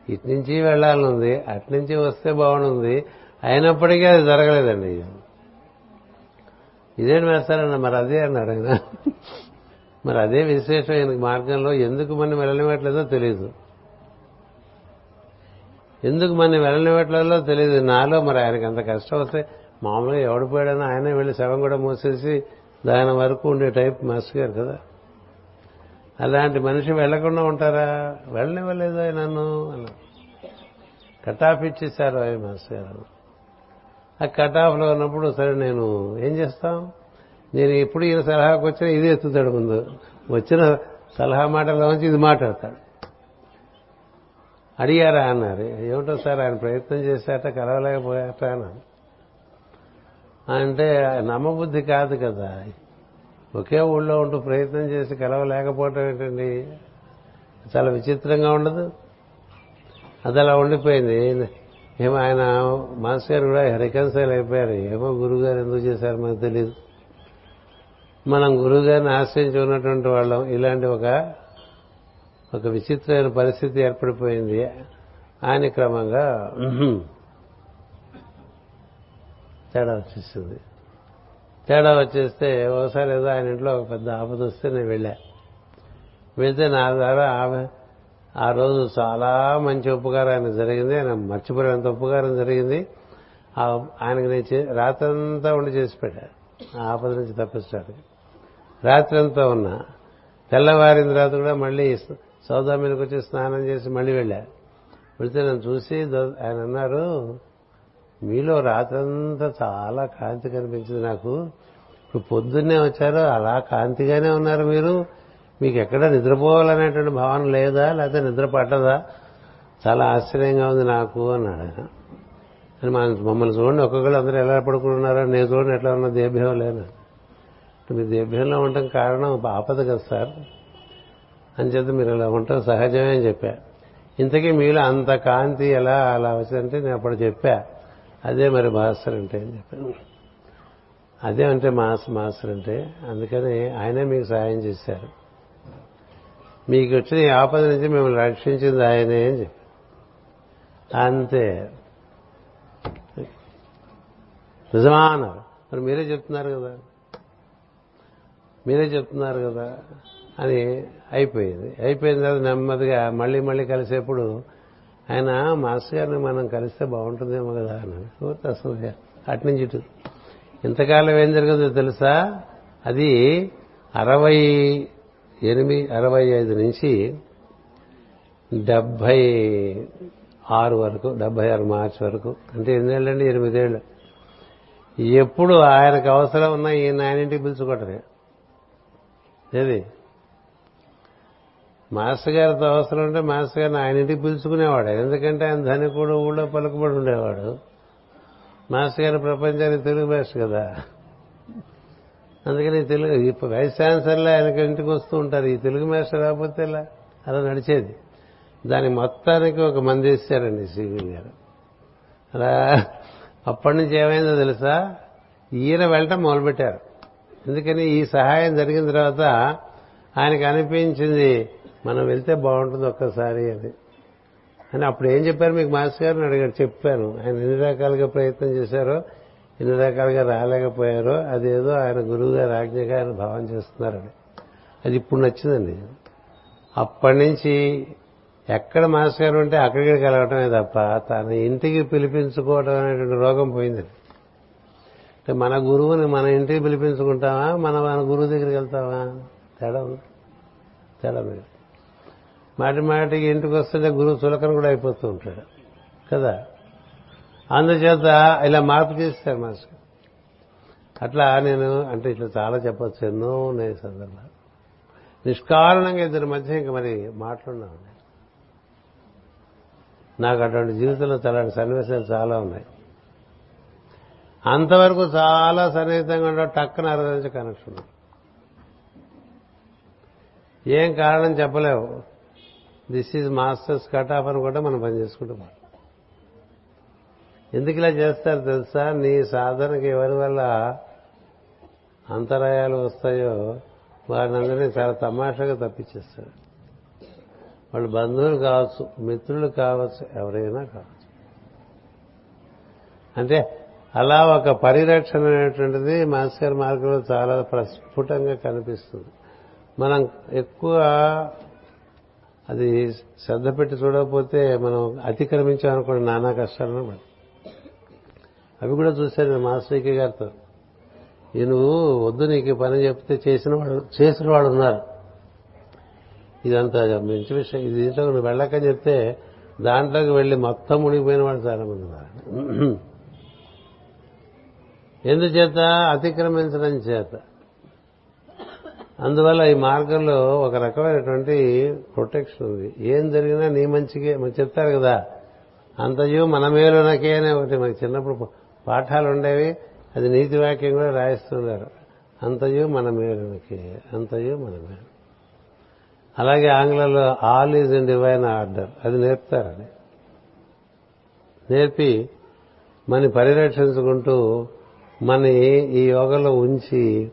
ఇటు నుంచి వెళ్ళాలనుంది అటు నుంచి వస్తే బాగుంది అయినప్పటికీ అది జరగలేదండి. ఇదేంటి వేస్తారన్న మరి అదే అన్నారు ఆయన. మరి అదే విశేషం ఈయనకి మార్గంలో ఎందుకు మనం వెళ్ళనివ్వట్లేదో తెలియదు ఎందుకు మనం వెళ్ళనివ్వట్లేదో తెలియదు నాలో మరి ఆయనకి అంత కష్టం వస్తే మామూలుగా ఎవడు పోయాడని ఆయనే వెళ్ళి శవం కూడా మూసేసి దాని వరకు ఉండే టైప్ మాస్టర్ గారు కదా. అలాంటి మనిషి వెళ్ళకుండా ఉంటారా? వెళ్ళనివ్వలేదు ఆయన నన్ను అన్న కటాఫ్ ఇచ్చేశారు ఆయన మాస్టర్ గారు. ఆ కటాఫ్లో ఉన్నప్పుడు సరే నేను ఏం చేస్తాం? నేను ఎప్పుడు ఈయన సలహాకు వచ్చినా ఇది ఎత్తుతాడు ముందు. వచ్చిన సలహా మాటలోంచి ఇది మాట్లాడతాడు. అడిగారా అన్నారు ఏమిటో సార్ ఆయన ప్రయత్నం చేశాట కలవలేకపోయాట అన్నాను అంటే నమ్మబుద్ధి కాదు కదా. ఒకే ఊళ్ళో ఉంటూ ప్రయత్నం చేసి కలవలేకపోవటం ఏంటండి? చాలా విచిత్రంగా ఉండదు? అది అలా ఉండిపోయింది. ఏమో ఆయన మాస్ గారు కూడా రికన్సైల్ అయిపోయారు. ఏమో గురుగారు ఎందుకు చేశారు మనకు తెలియదు మనం గురుగారిని ఆశ్రయించి ఉన్నటువంటి వాళ్ళం. ఇలాంటి ఒక ఒక విచిత్రమైన పరిస్థితి ఏర్పడిపోయింది. ఆయన క్రమంగా తేడా వచ్చేసింది. తేడా వచ్చేస్తే ఒకసారి ఏదో ఆయన ఇంట్లో ఒక పెద్ద ఆపద వస్తే నేను వెళ్ళా. వెళ్తే నా ద్వారా ఆమె ఆ రోజు చాలా మంచి ఉపకారం ఆయన జరిగింది. ఆయన మర్చిపోయినంత ఉపకారం జరిగింది. ఆయనకి నేను రాత్రంతా ఉండి చేసి పెట్టా. ఆ ఆపద నుంచి తప్పించడానికి. రాత్రి అంతా ఉన్నా తెల్లవారిన తర్వాత కూడా మళ్ళీ సౌదా మీదకి వచ్చి స్నానం చేసి మళ్ళీ వెళ్ళా. వెళితే నన్ను చూసి ఆయన అన్నారు మీలో రాత్రంతా చాలా కాంతి కనిపించింది నాకు. ఇప్పుడు పొద్దున్నే వచ్చారు అలా కాంతిగానే ఉన్నారు మీరు. మీకు ఎక్కడ నిద్రపోవాలనేటువంటి భావన లేదా? లేకపోతే నిద్ర పట్టదా? చాలా ఆశ్చర్యంగా ఉంది నాకు అన్నాడు ఆయన. అని మన మమ్మల్ని చూడండి ఒక్కొక్కరు అందరూ ఎలా పడుకుంటున్నారో నేను చూడండి ఎట్లా ఉన్నా దేభ్యం లేను మీ దేభ్యంలో ఉండటం కారణం ఆపద కదా సార్. అని చేత మీరు ఇలా ఉండటం సహజమే అని చెప్పా. ఇంతకీ మీలో అంత కాంతి ఎలా అలా వచ్చిందంటే నేను అప్పుడు చెప్పా. అదే మరి మాస్టర్ అంటే అని చెప్పాను అదే అంటే మాస్ మాస్టర్ అంటే అందుకని ఆయనే మీకు సహాయం చేశారు. మీకు వచ్చిన ఈ ఆపద నుంచి మిమ్మల్ని రక్షించింది ఆయనే అని చెప్పి అంతే. నిజమా అన్నారు. మరి మీరే చెప్తున్నారు కదా. మీరే చెప్తున్నారు కదా అని అయిపోయింది. అయిపోయిన తర్వాత నెమ్మదిగా మళ్ళీ మళ్ళీ కలిసేప్పుడు ఆయన మాస్టర్ గారిని మనం కలిస్తే బాగుంటుందేమో కదా అని అసలు అట్నుంచి ఇటు. ఇంతకాలం ఏం జరిగిందో తెలుసా? అది అరవై ఎనిమిది అరవై ఐదు నుంచి డెబ్బై ఆరు వరకు డెబ్బై ఆరు మార్చి వరకు అంటే ఎన్నేళ్ళండి ఎనిమిదేళ్ళు. ఎప్పుడు ఆయనకు అవసరం ఉన్నా ఈయన ఆయనింటికి పిలుచుకోవటమే ఏది? మాస్టర్ గారితో అవసరం ఉంటే మాస్టర్ గారిని ఆయన ఇంటికి పిలుచుకునేవాడు. ఎందుకంటే ఆయన ధనికుడు ఊళ్ళో పలుకుబడి ఉండేవాడు. మాస్టర్ గారి ప్రపంచానికి తెలుగు భాష కదా. అందుకని తెలుగు ఇప్పుడు వైస్ ఛాన్సలర్లో ఆయనకి ఇంటికి వస్తూ ఉంటారు. ఈ తెలుగు మాస్టర్ రాకపోతే ఇలా అలా నడిచేది. దాని మొత్తానికి ఒక మంది ఇస్తారండి సివి గారు. అలా అప్పటి నుంచి ఏమైందో తెలుసా? ఈయన వెళ్ళటం మొదలుపెట్టారు. ఎందుకని ఈ సహాయం జరిగిన తర్వాత ఆయనకు అనిపించింది మనం వెళ్తే బాగుంటుంది ఒక్కసారి అని అని అప్పుడు ఏం చెప్పారు మీకు మాస్టర్ గారిని అడిగారు చెప్పాను. ఆయన ఎన్ని రకాలుగా ప్రయత్నం చేశారో ఎన్ని రకాలుగా రాలేకపోయారో అదేదో ఆయన గురువు గారి ఆజ్ఞగా ఆయన భావం చేస్తున్నారని. అది ఇప్పుడు నచ్చిందండి. అప్పటి నుంచి ఎక్కడ మాస్టర్ గారు ఉంటే అక్కడికి కలగటమే తప్ప తన ఇంటికి పిలిపించుకోవడం అనేటువంటి రోగం పోయిందండి అంటే మన గురువుని మన ఇంటికి పిలిపించుకుంటామా? మన మన గురువు దగ్గరికి వెళ్తామా? తేడా ఉంది? తేడా మీరు మాటి మాటికి ఇంటికి వస్తుంటే గురువు చులకన కూడా అయిపోతూ ఉంటాడు. కదా? అందుచేత ఇలా మార్పు చేస్తారు మనసు అట్లా నేను అంటే ఇట్లా చాలా చెప్పచ్చు. ఎన్నో ఉన్నాయి సందర్భాలు. నిష్కారణంగా ఇద్దరి మధ్య ఇంక మరి మాట్లాడినాం నాకు అటువంటి జీవితంలో చాలా సన్నివేశాలు చాలా ఉన్నాయి. అంతవరకు చాలా సన్నిహితంగా ఉండవు టక్కన అరదించే కనెక్షన్ ఏం కారణం చెప్పలేవు. This is masters cut off అని కూడా మనం పని చేసుకుంటూ ఎందుకు ఇలా చేస్తారు తెలుసా? నీ సాధనకి ఎవరి వల్ల అంతరాయాలు వస్తాయో వారినందరినీ చాలా తమాషాగా తప్పించేస్తాడు వాళ్ళు బంధువులు కావచ్చు మిత్రులు కావచ్చు ఎవరైనా కావచ్చు. అంటే అలా ఒక పరిరక్షణ అనేటువంటిది మాస్టర్ మార్గంలో చాలా ప్రస్ఫుటంగా కనిపిస్తుంది. మనం ఎక్కువ అది శ్రద్ధ పెట్టి చూడకపోతే మనం అతిక్రమించామనుకోండి నానా కష్టాలను పడి అవి కూడా చూశాను మాస్టర్కి గారితో. ఈ నువ్వు వద్దు నీకు పని చెప్తే చేసిన వాడు చేసిన వాడు ఉన్నారు. ఇదంతా మంచి విషయం. ఇది దీంట్లో నువ్వు వెళ్ళకని చెప్తే దాంట్లోకి వెళ్ళి మొత్తం మునిగిపోయిన వాళ్ళు చాలా మంది ఉన్నారు. ఎందుచేత? అతిక్రమించడం చేత. అందువల్ల ఈ మార్గంలో ఒక రకమైనటువంటి ప్రొటెక్షన్ ఉంది. ఏం జరిగినా నీ మంచికే. మనకు చెప్తారు కదా అంతయు మన మేలునకే అనే ఒకటి మనకి చిన్నప్పుడు పాఠాలు ఉండేవి అది నీతి వాక్యం కూడా రాయిస్తున్నారు అంతయు మన మేలునకే. అంతయు మన మేలు. అలాగే ఆంగ్లంలో all is in divine order అది నేర్పుతారని నేర్పి మన పరిరక్షించుకుంటూ మన ఈ యోగంలో ఉంచి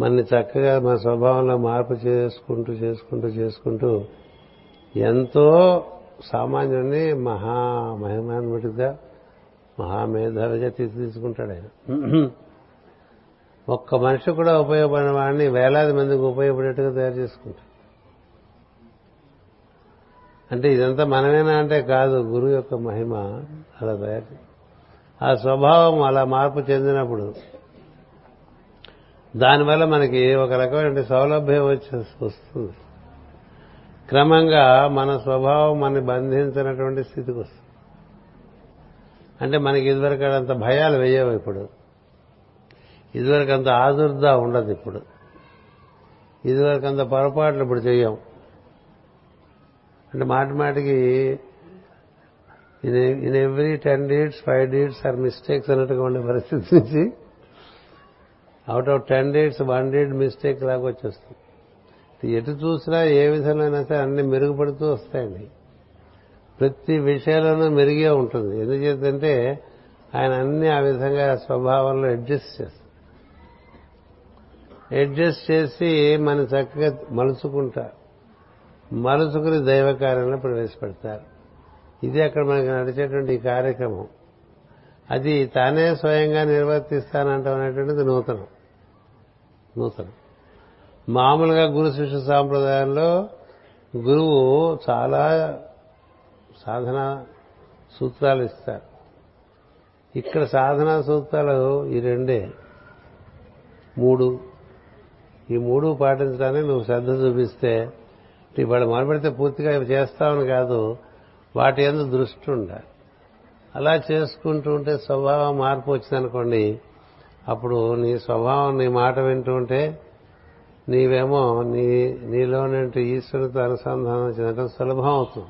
మనని చక్కగా మన స్వభావంలో మార్పు చేసుకుంటూ చేసుకుంటూ చేసుకుంటూ ఎంతో సామాన్యుడిని మహా మహిమాన్విటిగా మహామేధావిగా తీసుకుంటాడు ఆయన. ఒక్క మనిషి కూడా ఉపయోగపడిన వాడిని వేలాది మందికి ఉపయోగపడేట్టుగా తయారు చేసుకుంటాడు. అంటే ఇదంతా మనమేనా అంటే కాదు గురువు యొక్క మహిమ అలా తయారు ఆ స్వభావం అలా మార్పు చెందినప్పుడు దానివల్ల మనకి ఒక రకమైన సౌలభ్యం వచ్చేసి వస్తుంది. క్రమంగా మన స్వభావం మనని బంధించినటువంటి స్థితికి వస్తుంది. అంటే మనకి ఇదివరకు అంత భయాలు వేయవు ఇప్పుడు. ఇదివరకు అంత ఆదుర్ద ఉండదు ఇప్పుడు. ఇదివరకు అంత పొరపాట్లు ఇప్పుడు చెయ్యం. అంటే మాటి మాటికి in every ten dates five dates are mistakes అన్నట్టుగా ఉండే పరిస్థితి నుంచి out of ten dates one date mistake లాగా వచ్చేస్తుంది. ఎటు చూసినా ఏ విధంగా అయినా సరే అన్ని మెరుగుపడుతూ వస్తాయండి. ప్రతి విషయాల్లోనూ మెరుగే ఉంటుంది. ఎందుచేతంటే ఆయన అన్ని ఆ విధంగా స్వభావంలో అడ్జస్ట్ చేస్తారు. అడ్జస్ట్ చేసి మన చక్కగా మలుచుకుంటారు. మలుచుకుని దైవ కార్యంలో ప్రవేశపెడతారు. ఇది అక్కడ మనకి నడిచేటువంటి ఈ కార్యక్రమం. అది తానే స్వయంగా నిర్వర్తిస్తానంటాం అనేటువంటిది నూతనం. నూతనం. మామూలుగా గురు శిష్య సాంప్రదాయంలో గురువు చాలా సాధన సూత్రాలు ఇస్తారు. ఇక్కడ సాధనా సూత్రాలు ఈ రెండే. మూడు. ఈ మూడు పాటించడానికి నువ్వు శ్రద్ధ చూపిస్తే ఇవాళ మొదలుపెడితే పూర్తిగా చేస్తామని కాదు వాటి ఎందు దృష్టి ఉండాలి. అలా చేసుకుంటూ ఉంటే స్వభావం మార్పు వచ్చిందనుకోండి అప్పుడు నీ స్వభావం నీ మాట వింటూ ఉంటే నీవేమో నీ నీలోనంటే ఈశ్వరుతో అనుసంధానం చెందడం సులభం అవుతుంది.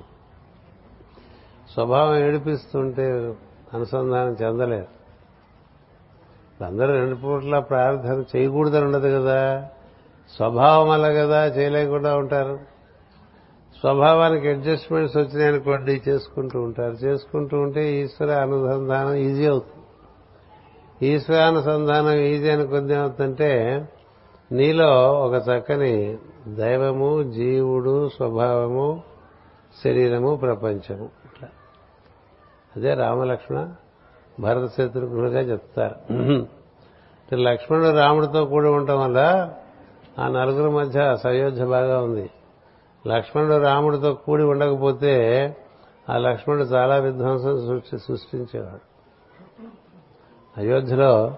స్వభావం ఏడిపిస్తుంటే అనుసంధానం చెందలేరు అందరూ రెండు పూట్ల ప్రార్థన చేయకూడదని ఉండదు కదా. స్వభావం అలా కదా చేయలేకుండా ఉంటారు. స్వభావానికి అడ్జస్ట్మెంట్స్ వచ్చినాయనుకోండి చేసుకుంటూ ఉంటారు. చేసుకుంటూ ఉంటే ఈశ్వర అనుసంధానం ఈజీ అవుతుంది. ఈశ్వరానుసంధానం ఈజీ అని కొద్ది నీలో ఒక చక్కని దైవము జీవుడు స్వభావము శరీరము ప్రపంచము. ఇట్లా అదే రామలక్ష్మణ భరత శత్రుఘ్నులుగా చెప్తారు. లక్ష్మణుడు రాముడితో కూడి ఉండటం వల్ల ఆ నలుగురి మధ్య సయోధ్య బాగా ఉంది. లక్ష్మణుడు రాముడితో కూడి ఉండకపోతే ఆ లక్ష్మణుడు చాలా విధ్వంసం సృష్టి సృష్టించేవాడు. అయోధ్యలో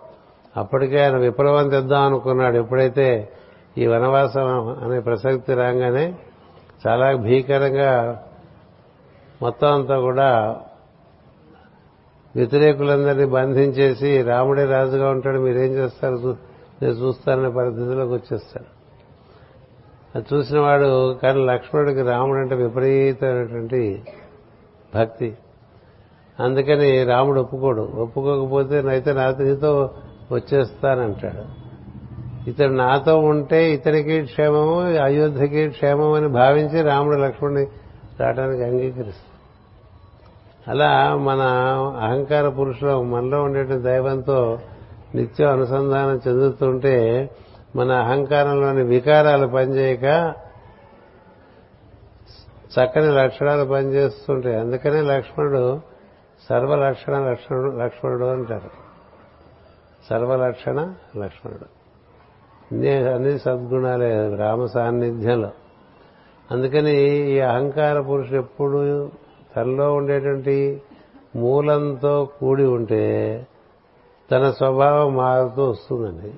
అప్పటికే ఆయన విప్లవం తెద్దాం అనుకున్నాడు. ఎప్పుడైతే ఈ వనవాసం అనే ప్రసక్తి రాగానే చాలా భీకరంగా మొత్తం అంతా కూడా వ్యతిరేకులందరినీ బంధించేసి రాముడే రాజుగా ఉంటాడు మీరేం చేస్తారు? నేను చూస్తారనే పరిస్థితిలోకి వచ్చేస్తాడు అది చూసిన వాడు కానీ లక్ష్మణుడికి రాముడు అంటే విపరీతమైనటువంటి భక్తి. అందుకని రాముడు ఒప్పుకోడు. ఒప్పుకోకపోతే అయితే నాతో నీతో వచ్చేస్తానంటాడు. ఇతడు నాతో ఉంటే ఇతనికి క్షేమము అయోధ్యకి క్షేమం అని భావించి రాముడు లక్ష్మణుని రావడానికి అంగీకరిస్తాడు. అలా మన అహంకార పురుషులు మనలో ఉండే దైవంతో నిత్యం అనుసంధానం చెందుతుంటే మన అహంకారంలోని వికారాలు పనిచేయక చక్కని లక్షణాలు పనిచేస్తుంటాయి. అందుకనే లక్ష్మణుడు సర్వలక్షణ లక్ష్మణుడు లక్ష్మణుడు అంటారు. సర్వలక్షణ లక్ష్మణుడు. అన్ని అన్ని సద్గుణాలే రామ సాన్నిధ్యంలో. అందుకని ఈ అహంకార పురుషుడు ఎప్పుడు తనలో ఉండేటువంటి మూలంతో కూడి ఉంటే తన స్వభావం మారుతూ వస్తుందండి.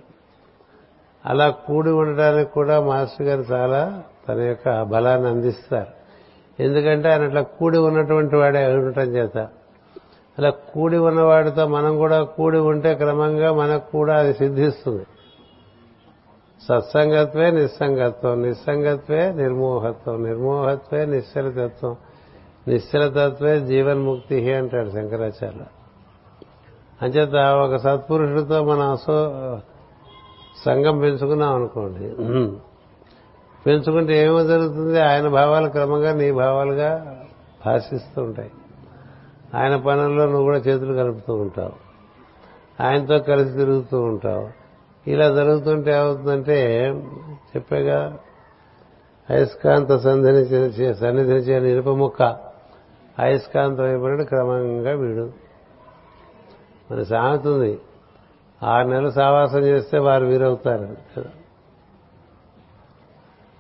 అలా కూడి ఉండడానికి కూడా మాస్టర్ గారు చాలా తన యొక్క బలాన్ని అందిస్తారు. ఎందుకంటే ఆయన అట్లా కూడి ఉన్నటువంటి వాడే ఉండటం చేత. అలా కూడి ఉన్నవాడితో మనం కూడా కూడి ఉంటే క్రమంగా మనకు కూడా అది సిద్ధిస్తుంది. సత్సంగత్వే నిస్సంగత్వం నిస్సంగత్వే నిర్మోహత్వం నిర్మోహత్వే నిశ్చలతత్వం నిశ్చలతత్వే జీవన్ముక్తి అంటాడు శంకరాచార్య అంచేత ఒక సత్పురుషుడితో మనం అసో సంఘం పెంచుకున్నాం అనుకోండి. పెంచుకుంటే ఏమో జరుగుతుంది? ఆయన భావాలు క్రమంగా నీ భావాలుగా భాషిస్తూ ఉంటాయి ఆయన పనుల్లో నువ్వు కూడా చేతులు కలుపుతూ ఉంటావు. ఆయనతో కలిసి తిరుగుతూ ఉంటావు. ఇలా జరుగుతుంటే ఏమవుతుందంటే చెప్పేగా అయస్కాంత సంధిని సన్నిధిని చేయని ఇనుప ముక్క అయస్కాంతం అయిపోయినట్టు క్రమంగా వీడు. మన సామెత ఉంది ఆరు నెలలు సావాసం చేస్తే వారు వీరవుతారు. కదా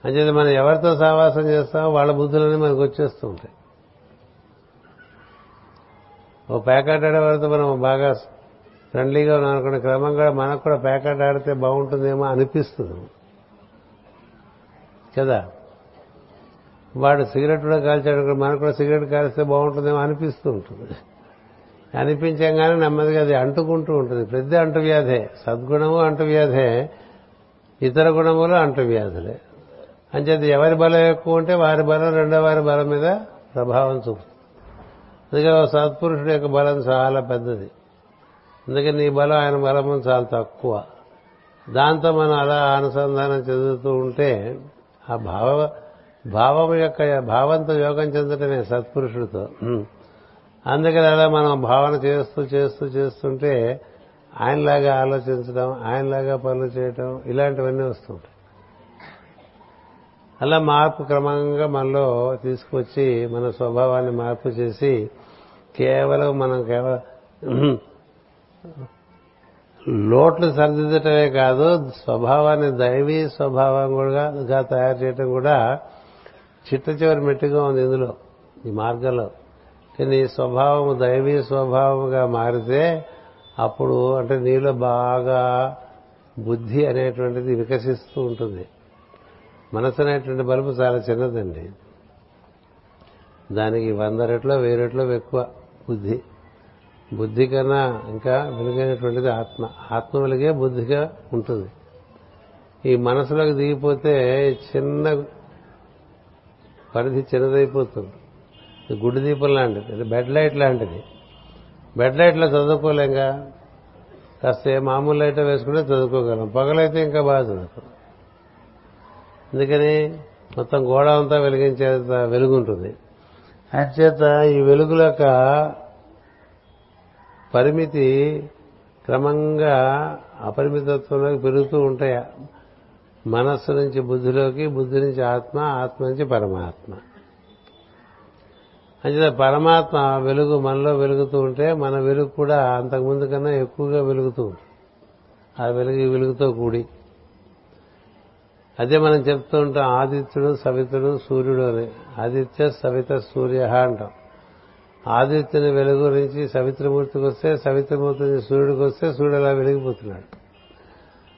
అంచేది మనం ఎవరితో సావాసం చేస్తామో వాళ్ళ బుద్ధులన్నీ మనకు వచ్చేస్తూ ఉంటాయి. ఓ ప్యాకెట్ ఆడే వరకు మనం బాగా ఫ్రెండ్లీగా ఉన్నాం అనుకున్న క్రమంగా మనకు కూడా ప్యాకెట్ ఆడితే బాగుంటుందేమో అనిపిస్తుంది. కదా? వాడు సిగరెట్ కూడా కాల్చాడు మనకు కూడా సిగరెట్ కాల్స్తే బాగుంటుందేమో అనిపిస్తూ ఉంటుంది. అనిపించంగానే నెమ్మదిగా అది అంటుకుంటూ ఉంటుంది. ప్రతి అంటువ్యాధే. సద్గుణము అంటువ్యాధే. ఇతర గుణములు అంటువ్యాధులే. అంచేది ఎవరి బలం ఎక్కువ ఉంటే వారి బలం రెండో వారి బలం మీద ప్రభావం చూపుతుంది. అందుకే సత్పురుషుడి యొక్క బలం చాలా పెద్దది. అందుకని నీ బలం ఆయన బలము చాలా తక్కువ. దాంతో మనం అలా అనుసంధానం చెందుతూ ఉంటే ఆ భావ భావం యొక్క భావంతో యోగం చెందటమే సత్పురుషుడితో. అందుకని అలా మనం భావన చేస్తూ చేస్తూ చేస్తుంటే ఆయనలాగా ఆలోచించడం ఆయనలాగా పనులు చేయటం ఇలాంటివన్నీ వస్తుంటాయి. అలా మార్పు క్రమంగా మనలో తీసుకొచ్చి మన స్వభావాన్ని మార్పు చేసి కేవలం మనం కేవలం లోట్లు సరిదిద్దటమే కాదు స్వభావాన్ని దైవీ స్వభావం కూడా తయారు చేయటం కూడా చిట్ట చివరి మెట్టుగా ఉంది ఇందులో ఈ మార్గంలో. నీ స్వభావం దైవీ స్వభావంగా మారితే అప్పుడు అంటే నీలో బాగా బుద్ధి అనేటువంటిది వికసిస్తూ ఉంటుంది. మనసు అనేటువంటి బలుపు చాలా చిన్నదండి. దానికి వంద రెట్లో వెయ్యి రెట్లో ఎక్కువ బుద్ధి. బుద్ధి కన్నా ఇంకా వెలుగైనటువంటిది ఆత్మ. ఆత్మ వెలుగే బుద్ధిగా ఉంటుంది. ఈ మనసులోకి దిగిపోతే చిన్న పరిధి చిన్నదైపోతుంది. గుడ్డి దీపం లాంటిది బెడ్ లైట్ లాంటిది. బెడ్ లైట్లో చదువుకోలేంగా కాస్త మామూలు లైట్ వేసుకుంటే చదువుకోగలం. పగలైతే ఇంకా బాగా చదువుకోం అందుకని మొత్తం గోడ అంతా వెలిగించే వెలుగు ఉంటుంది ఈ వెలుగుల పరిమితి క్రమంగా అపరిమితత్వంలోకి పెరుగుతూ ఉంటాయి. మనస్సు నుంచి బుద్ధిలోకి బుద్ధి నుంచి ఆత్మ ఆత్మ నుంచి పరమాత్మ. అంచేత పరమాత్మ వెలుగు మనలో వెలుగుతూ ఉంటే మన వెలుగు కూడా అంతకుముందు కన్నా ఎక్కువగా వెలుగుతూ ఉంటుంది. ఆ వెలుగు వెలుగుతో కూడి. అదే మనం చెప్తూ ఉంటాం ఆదిత్యుడు సవితుడు సూర్యుడు అని. ఆదిత్య సవిత సూర్య అంటాం. ఆదిత్యుని వెలుగు నుంచి సవిత్రమూర్తికి వస్తే సవిత్రమూర్తి నుంచి సూర్యుడికి వస్తే సూర్యుడు అలా వెలిగిపోతున్నాడు.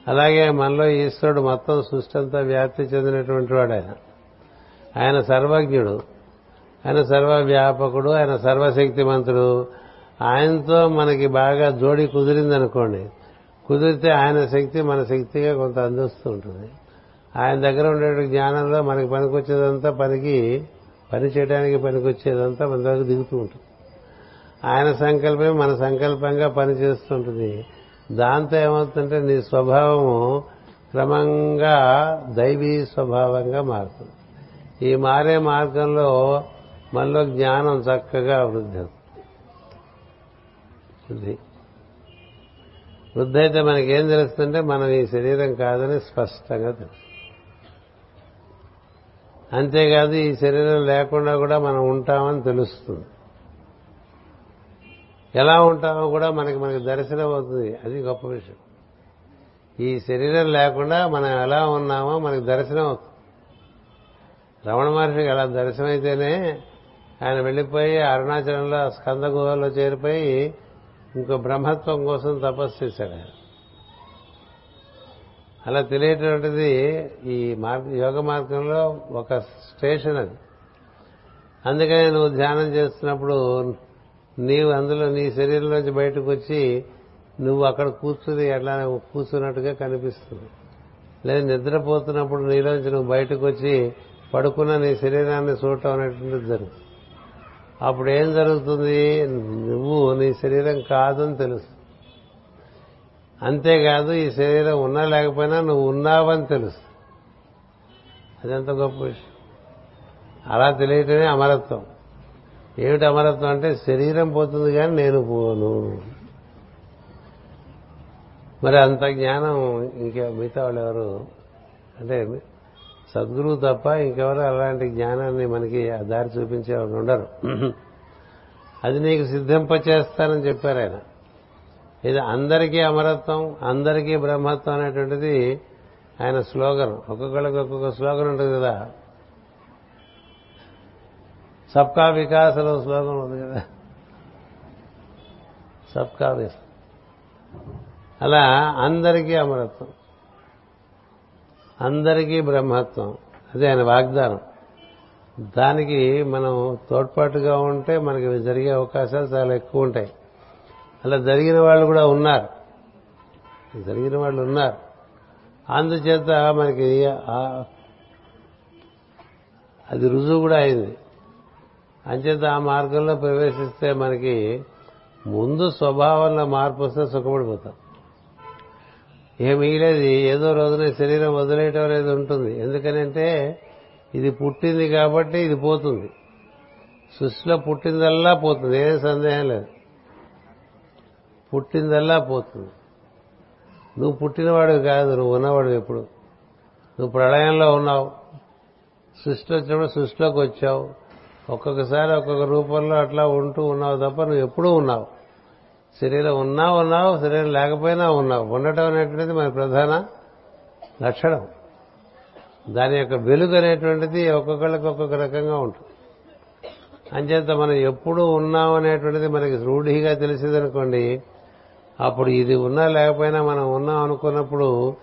అలాగే మనలో ఈశ్వరుడు మొత్తం సృష్టి అంతా వ్యాప్తి చెందినటువంటి వాడు ఆయన. ఆయన సర్వజ్ఞుడు ఆయన సర్వవ్యాపకుడు ఆయన సర్వశక్తిమంతుడు. ఆయనతో మనకి బాగా జోడి కుదిరిందనుకోండి కుదిరితే ఆయన శక్తి మన శక్తిగా కొంత అందిస్తూ ఉంటుంది. ఆయన దగ్గర ఉండే జ్ఞానంలో మనకి పనికొచ్చేదంతా పనికి పని చేయడానికి పనికొచ్చేదంతా మన దగ్గర దిగుతూ ఉంటుంది. ఆయన సంకల్పమే మన సంకల్పంగా పనిచేస్తుంటుంది దాంతో ఏమవుతుందంటే నీ స్వభావము క్రమంగా దైవీ స్వభావంగా మారుతుంది. ఈ మారే మార్గంలో మనలో జ్ఞానం చక్కగా వృద్ధి వృద్ధి వృద్ధి అయితే మనకేం తెలుస్తుంటే మనం ఈ శరీరం కాదని స్పష్టంగా తెలుసు అంతేకాదు ఈ శరీరం లేకుండా కూడా మనం ఉంటామని తెలుస్తుంది. ఎలా ఉంటామో కూడా మనకి మనకి దర్శనం అవుతుంది. అది గొప్ప విషయం. ఈ శరీరం లేకుండా మనం ఎలా ఉన్నామో మనకి దర్శనం అవుతుంది. రమణ మహర్షికి అలా దర్శనమైతేనే ఆయన వెళ్ళిపోయి అరుణాచలంలో స్కంద గుహలో చేరిపోయి ఇంకో బ్రహ్మత్వం కోసం తపస్సు చేశాడు ఆయన. అలా తెలియటువంటిది ఈ మార్గ యోగ మార్గంలో ఒక స్టేషన్ అది. అందుకని నువ్వు ధ్యానం చేస్తున్నప్పుడు నీవు అందులో నీ శరీరంలోంచి బయటకు వచ్చి నువ్వు అక్కడ కూర్చుని ఎట్లా కూర్చున్నట్టుగా కనిపిస్తుంది. లేదా నిద్రపోతున్నప్పుడు నీలోంచి నువ్వు బయటకు వచ్చి పడుకున్న నీ శరీరాన్ని చూడటం అనేటువంటిది జరుగుతుంది. అప్పుడు ఏం జరుగుతుంది? నువ్వు నీ శరీరం కాదని తెలుసు అంతేకాదు ఈ శరీరం ఉన్నా లేకపోయినా నువ్వు ఉన్నావని తెలుసు. అదెంత గొప్ప విషయం? అలా తెలియటమే అమరత్వం. ఏమిటి అమరత్వం అంటే శరీరం పోతుంది కానీ నేను పోను. మరి అంత జ్ఞానం ఇంకా మిగతా వాళ్ళు ఎవరు? అంటే సద్గురువు తప్ప ఇంకెవరు అలాంటి జ్ఞానాన్ని మనకి దారి చూపించే వాళ్ళు ఉండరు. అది నీకు సిద్ధింపచేస్తానని చెప్పారు ఆయన. ఇది అందరికీ అమరత్వం అందరికీ బ్రహ్మత్వం అనేటువంటిది ఆయన స్లోగన్. ఒక్కొక్కళ్ళకి ఒక్కొక్క స్లోగన్ ఉంటుంది కదా. సబ్కా వికాసలో స్లోగన్ ఉంది కదా. సబ్కా వికాస్. అలా అందరికీ అమరత్వం. అందరికీ బ్రహ్మత్వం. అదే ఆయన వాగ్దానం. దానికి మనం తోడ్పాటుగా ఉంటే మనకి జరిగే అవకాశాలు చాలా ఎక్కువ ఉంటాయి. అలా జరిగిన వాళ్ళు కూడా ఉన్నారు. జరిగిన వాళ్ళు ఉన్నారు. అందుచేత మనకి అది రుజువు కూడా అయింది. అంచేత ఆ మార్గంలో ప్రవేశిస్తే మనకి ముందు స్వభావంలో మార్పు వస్తే సుఖపడిపోతాం. ఏ మిగిలేది ఏదో రోజున శరీరం వదిలేయటం అనేది ఉంటుంది. ఎందుకనంటే ఇది పుట్టింది కాబట్టి ఇది పోతుంది. సృష్టిలో పుట్టిందల్లా పోతుంది ఏం సందేహం లేదు. పుట్టిందల్లా పోతుంది. నువ్వు పుట్టినవాడు కాదు నువ్వు ఉన్నవాడు ఎప్పుడు? నువ్వు ప్రళయంలో ఉన్నావు. సృష్టి వచ్చినప్పుడు సృష్టిలోకి వచ్చావు. ఒక్కొక్కసారి ఒక్కొక్క రూపంలో అట్లా ఉంటూ ఉన్నావు తప్ప నువ్వు ఎప్పుడూ ఉన్నావు. శరీరం ఉన్నా ఉన్నావు శరీరం లేకపోయినా ఉన్నావు. ఉండటం అనేటువంటిది మన ప్రధాన లక్షణం. దాని యొక్క వెలుగు అనేటువంటిది ఒక్కొక్కళ్ళకి ఒక్కొక్క రకంగా ఉంటుంది. అంచేత మనం ఎప్పుడు ఉన్నాం అనేటువంటిది మనకి రూఢిగా తెలిసిందనుకోండి అప్పుడు ఇది ఉన్నా లేకపోయినా మనం ఉన్నాం అనుకున్నప్పుడు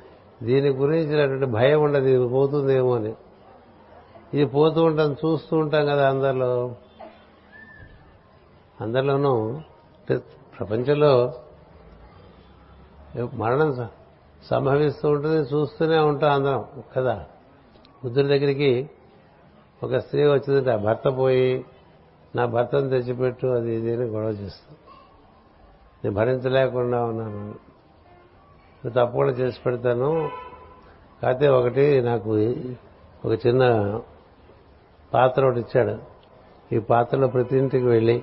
దీని గురించినటువంటి భయం ఉండదు ఇది పోతుందేమో అని. ఇది పోతూ ఉంటాం చూస్తూ ఉంటాం కదా అందరిలో. అందరిలోనూ ప్రపంచంలో మరణం సంభవిస్తూ ఉంటుంది చూస్తూనే ఉంటాం అందరం కదా. బుద్ధుడి దగ్గరికి ఒక స్త్రీ వచ్చిందంటే ఆ భర్త పోయి నా భర్తను తెచ్చిపెట్టు అది ఇది అని గొడవ చేస్తాం నేను భరించలేకుండా ఉన్నాను. తప్పకుండా చేసి పెడతాను. కాకపోతే ఒకటి నాకు ఒక చిన్న పాత్ర ఒకటి ఇచ్చాడు. ఈ పాత్రలో ప్రతి ఇంటికి వెళ్ళి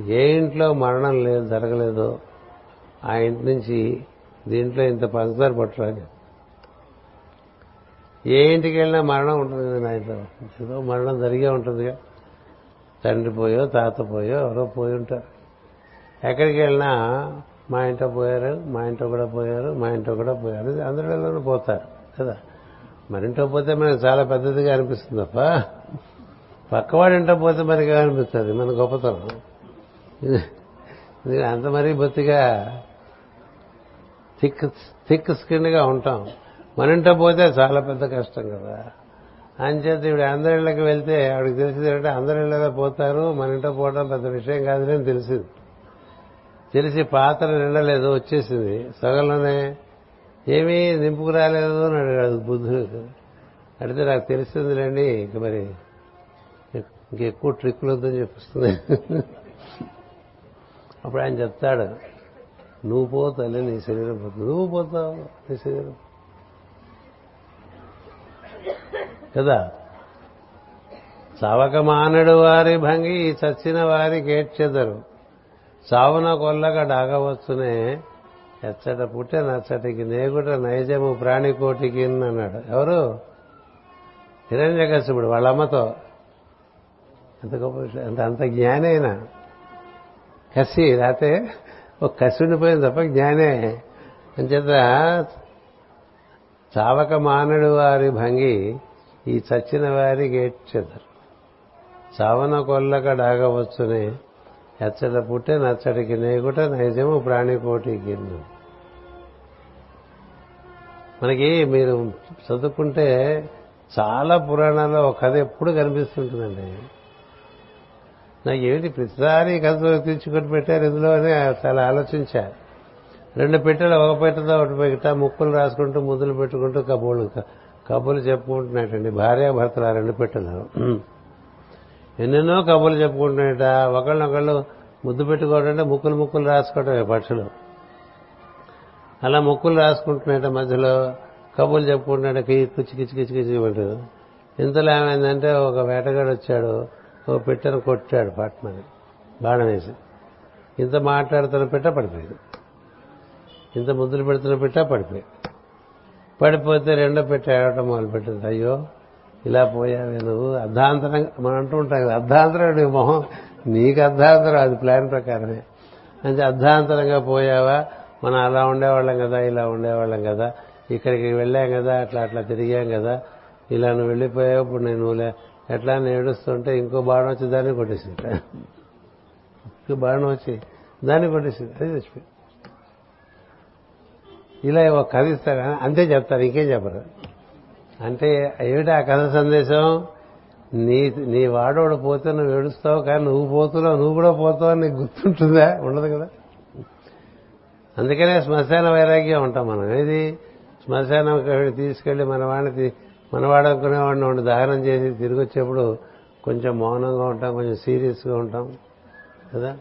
ఏ ఇంట్లో మరణం లేదు జరగలేదో ఆ ఇంటి నుంచి దీంట్లో ఇంత పంచదార పట్టురాని ఏ ఇంటికి వెళ్ళినా మరణం ఉంటుంది కదా నా ఇంట్లో. మరణం జరిగే ఉంటుందిగా. తండ్రి పోయో తాత పోయో ఎవరో పోయి ఉంటారు. ఎక్కడికి వెళ్ళినా మా ఇంట్లో పోయారు మా ఇంట్లో కూడా పోయారు మా ఇంట్లో కూడా పోయారు. అందరిలోనూ పోతారు కదా? మరింట్లో పోతే మనకు చాలా పెద్దదిగా అనిపిస్తుంది తప్ప పక్కవాడి ఇంట్లో పోతే మరిగా అనిపిస్తుంది మన గొప్పతనం. అంత మరీ బొత్తిగా థిక్ థిక్ స్కిన్గా ఉంటాం. మన ఇంట్లో పోతే చాలా పెద్ద కష్టం కదా. అంచేత ఇప్పుడు అందరిళ్ళకి వెళ్తే ఆవిడకి తెలిసింది ఏంటంటే అందరిళ్ళలో పోతారు మన ఇంట్లో పోవడం పెద్ద విషయం కాదని తెలిసింది. తెలిసి పాత్ర నిండలేదు వచ్చేసింది. సగంలోనే ఏమీ నింపుకు రాలేదు అని అడిగాడు బుద్ధుడు. అడిగితే నాకు తెలిసిందిలేండి ఇంక మరి ఇంకెక్కువ ట్రిక్కులు వద్దని చెప్పిస్తుంది. అప్పుడు ఆయన చెప్తాడు నువ్వు పో తల్లి నీ శరీరం పోతుంది నువ్వు పోతావు నీ శరీరం కదా? చవక మానడు వారి భంగి చచ్చిన వారికి ఏడ్చెదరు చావున కొల్లగా డాగవచ్చునే ఎచ్చట పుట్టే నచ్చటికి నేగుట నైజము ప్రాణికోటికి అన్నాడు. ఎవరు? హిరణ్యకశిపుడు వాళ్ళ అమ్మతో ఎంత గొప్ప అంత అంత జ్ఞానేనా. కసి రాతే ఒక కసి ఉండిపోయింది తప్ప జ్ఞానే. అంచేత చావక మానడు వారి భంగి ఈ చచ్చిన వారికి ఏడ్చెదరు చావన కొల్లక డాగవచ్చునే ఎచ్చట పుట్టే నచ్చడికి నేగుట నైజము ప్రాణికోటికి మనకి మీరు చదువుకుంటే చాలా పురాణాల్లో ఒక కథ ఎప్పుడు కనిపిస్తుంటుందండి. నాకు ఏమిటి ప్రతిసారి కథ తీర్చుకొని పెట్టారు ఇందులో అని చాలా ఆలోచించారు రెండు పెట్టెలు ఒక పెట్టెతో ఒకటి పెట్ట ముక్కులు రాసుకుంటూ ముద్దులు పెట్టుకుంటూ కబుర్లు కబుర్లు చెప్పుకుంటున్నట్టండి. భార్యాభర్తలు ఆ రెండు పెట్టెలు. ఎన్నెన్నో కబుర్లు చెప్పుకుంటున్నట ఒకళ్ళనొకళ్ళు ముద్దు పెట్టుకోవడం ముక్కులు ముక్కులు రాసుకోవటమే పక్షులు. అలా ముక్కులు రాసుకుంటున్నాయట మధ్యలో. కబుర్లు చెప్పుకుంటున్నాడు కిచి కిచి కిచి కిచి అంటారు ఇంతలో ఏమైందంటే ఒక వేటగాడు వచ్చాడు. ఒక పిట్టను కొట్టాడు పట్మని. బాణం వేసి. ఇంత మాట్లాడుతున్న పెట్ట పడిపోయింది. ఇంత ముద్దులు పెడుతున్న పెట్ట పడిపోయింది. పడిపోతే రెండో పెట్ట మొదలు మొదలుపెట్టింది. అయ్యో ఇలా పోయావే నువ్వు. అర్ధాంతరంగా మనం అంటూ ఉంటాం అర్ధాంతరం నీ మొహం. నీకు అర్ధాంతరం అది ప్లాన్ ప్రకారమే. అంటే అర్ధాంతరంగా పోయావా? మనం అలా ఉండేవాళ్ళం కదా ఇలా ఉండేవాళ్ళం కదా. ఇక్కడికి వెళ్ళాం కదా అట్లా అట్లా తిరిగాం కదా. ఇలా నువ్వు వెళ్ళిపోయావు ఇప్పుడు నేను లే- ఎట్లా అని ఏడుస్తుంటే ఇంకో బాణం వచ్చి దాన్ని కొట్టేసింది. ఇంకో బాణం వచ్చి దాన్ని కొట్టేసింది. అది చచ్చిపోయింది ఇలా ఒక కవిస్తారు అంతే చెప్తారు ఇంకేం చెప్పరు. అంటే ఏమిటి ఆ కథ సందేశం? నీ నీ వాడోడు పోతే నువ్వు ఏడుస్తావు కానీ నువ్వు పోతున్నావు నువ్వు కూడా పోతావు అని నీకు గుర్తుంటుందా? ఉండదు కదా. అందుకనే శ్మశాన వైరాగ్యం ఉంటాం మనం. ఏది? శ్మశానం తీసుకెళ్ళి మన వాడిని మనవాడనుకునేవాడిని వాడిని వాడిని దహనం చేసి తిరిగి వచ్చేప్పుడు కొంచెం మౌనంగా ఉంటాం కొంచెం సీరియస్గా ఉంటాం కదా?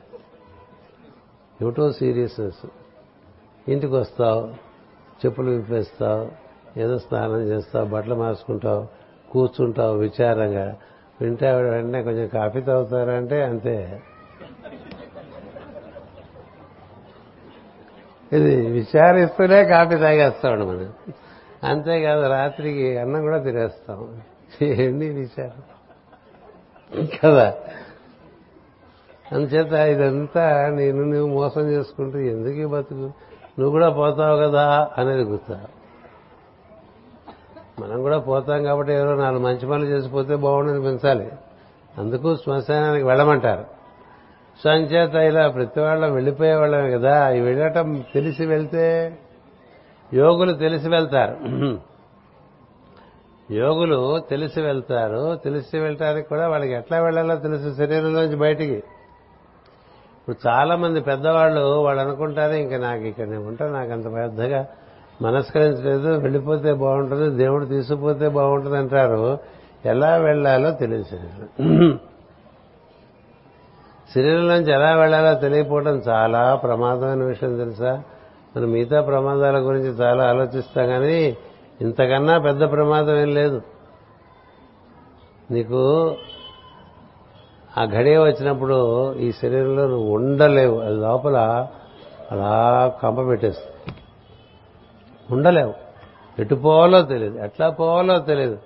ఏమిటో సీరియస్నెస్. ఇంటికి వస్తావు చెప్పులు విప్పేస్తావు ఏదో స్నానం చేస్తావు బట్టలు మార్చుకుంటావు కూర్చుంటావు విచారంగా. వింటే ఆవిడ వెంటనే కొంచెం కాఫీ తాగుతారంటే అంతే. ఇది విచారిస్తూనే కాఫీ తాగేస్తాడు మనం. అంతేకాదు రాత్రికి అన్నం కూడా తినేస్తాం. ఏంటి విచారం? కదా. అందుచేత ఇదంతా నేను నువ్వు మోసం చేసుకుంటూ ఎందుకు బతుకు? నువ్వు కూడా పోతావు కదా అనేది గుర్తావు మనం కూడా పోతాం కాబట్టి ఎవరో నాలుగు మంచి పనులు చేసిపోతే బాగుండని పెంచాలి అందుకు శ్మశానానికి వెళ్ళమంటారు. సో అంచేత ఇలా ప్రతి వాళ్ళం వెళ్ళిపోయే వాళ్ళమే కదా ఈ వెళ్ళటం తెలిసి వెళ్తే యోగులు తెలిసి వెళ్తారు. యోగులు తెలిసి వెళ్తారు. తెలిసి వెళ్ళటానికి కూడా వాళ్ళకి ఎట్లా వెళ్ళాలో తెలుసు శరీరంలోంచి బయటికి. ఇప్పుడు చాలా మంది పెద్దవాళ్ళు వాళ్ళు అనుకుంటారు ఇంకా నాకు ఇక్కడ నేను ఉంటాను నాకు అంత పెద్దగా మనస్కరించలేదు వెళ్ళిపోతే బాగుంటుంది దేవుడు తీసుకుపోతే బాగుంటుంది అంటారు. ఎలా వెళ్ళాలో తెలియదు శరీరంలోంచి ఎలా వెళ్ళాలో తెలియకపోవడం చాలా ప్రమాదమైన విషయం తెలుసా? మనం మిగతా ప్రమాదాల గురించి చాలా ఆలోచిస్తాం కానీ ఇంతకన్నా పెద్ద ప్రమాదం ఏం లేదు. నీకు ఆ ఘడియ వచ్చినప్పుడు ఈ శరీరంలో నువ్వు ఉండలేవు. అది లోపల అలా కంప పెట్టేస్తుంది. ఉండలేవు. ఎటు పోవాలో తెలియదు. ఎట్లా పోవాలో తెలియదు.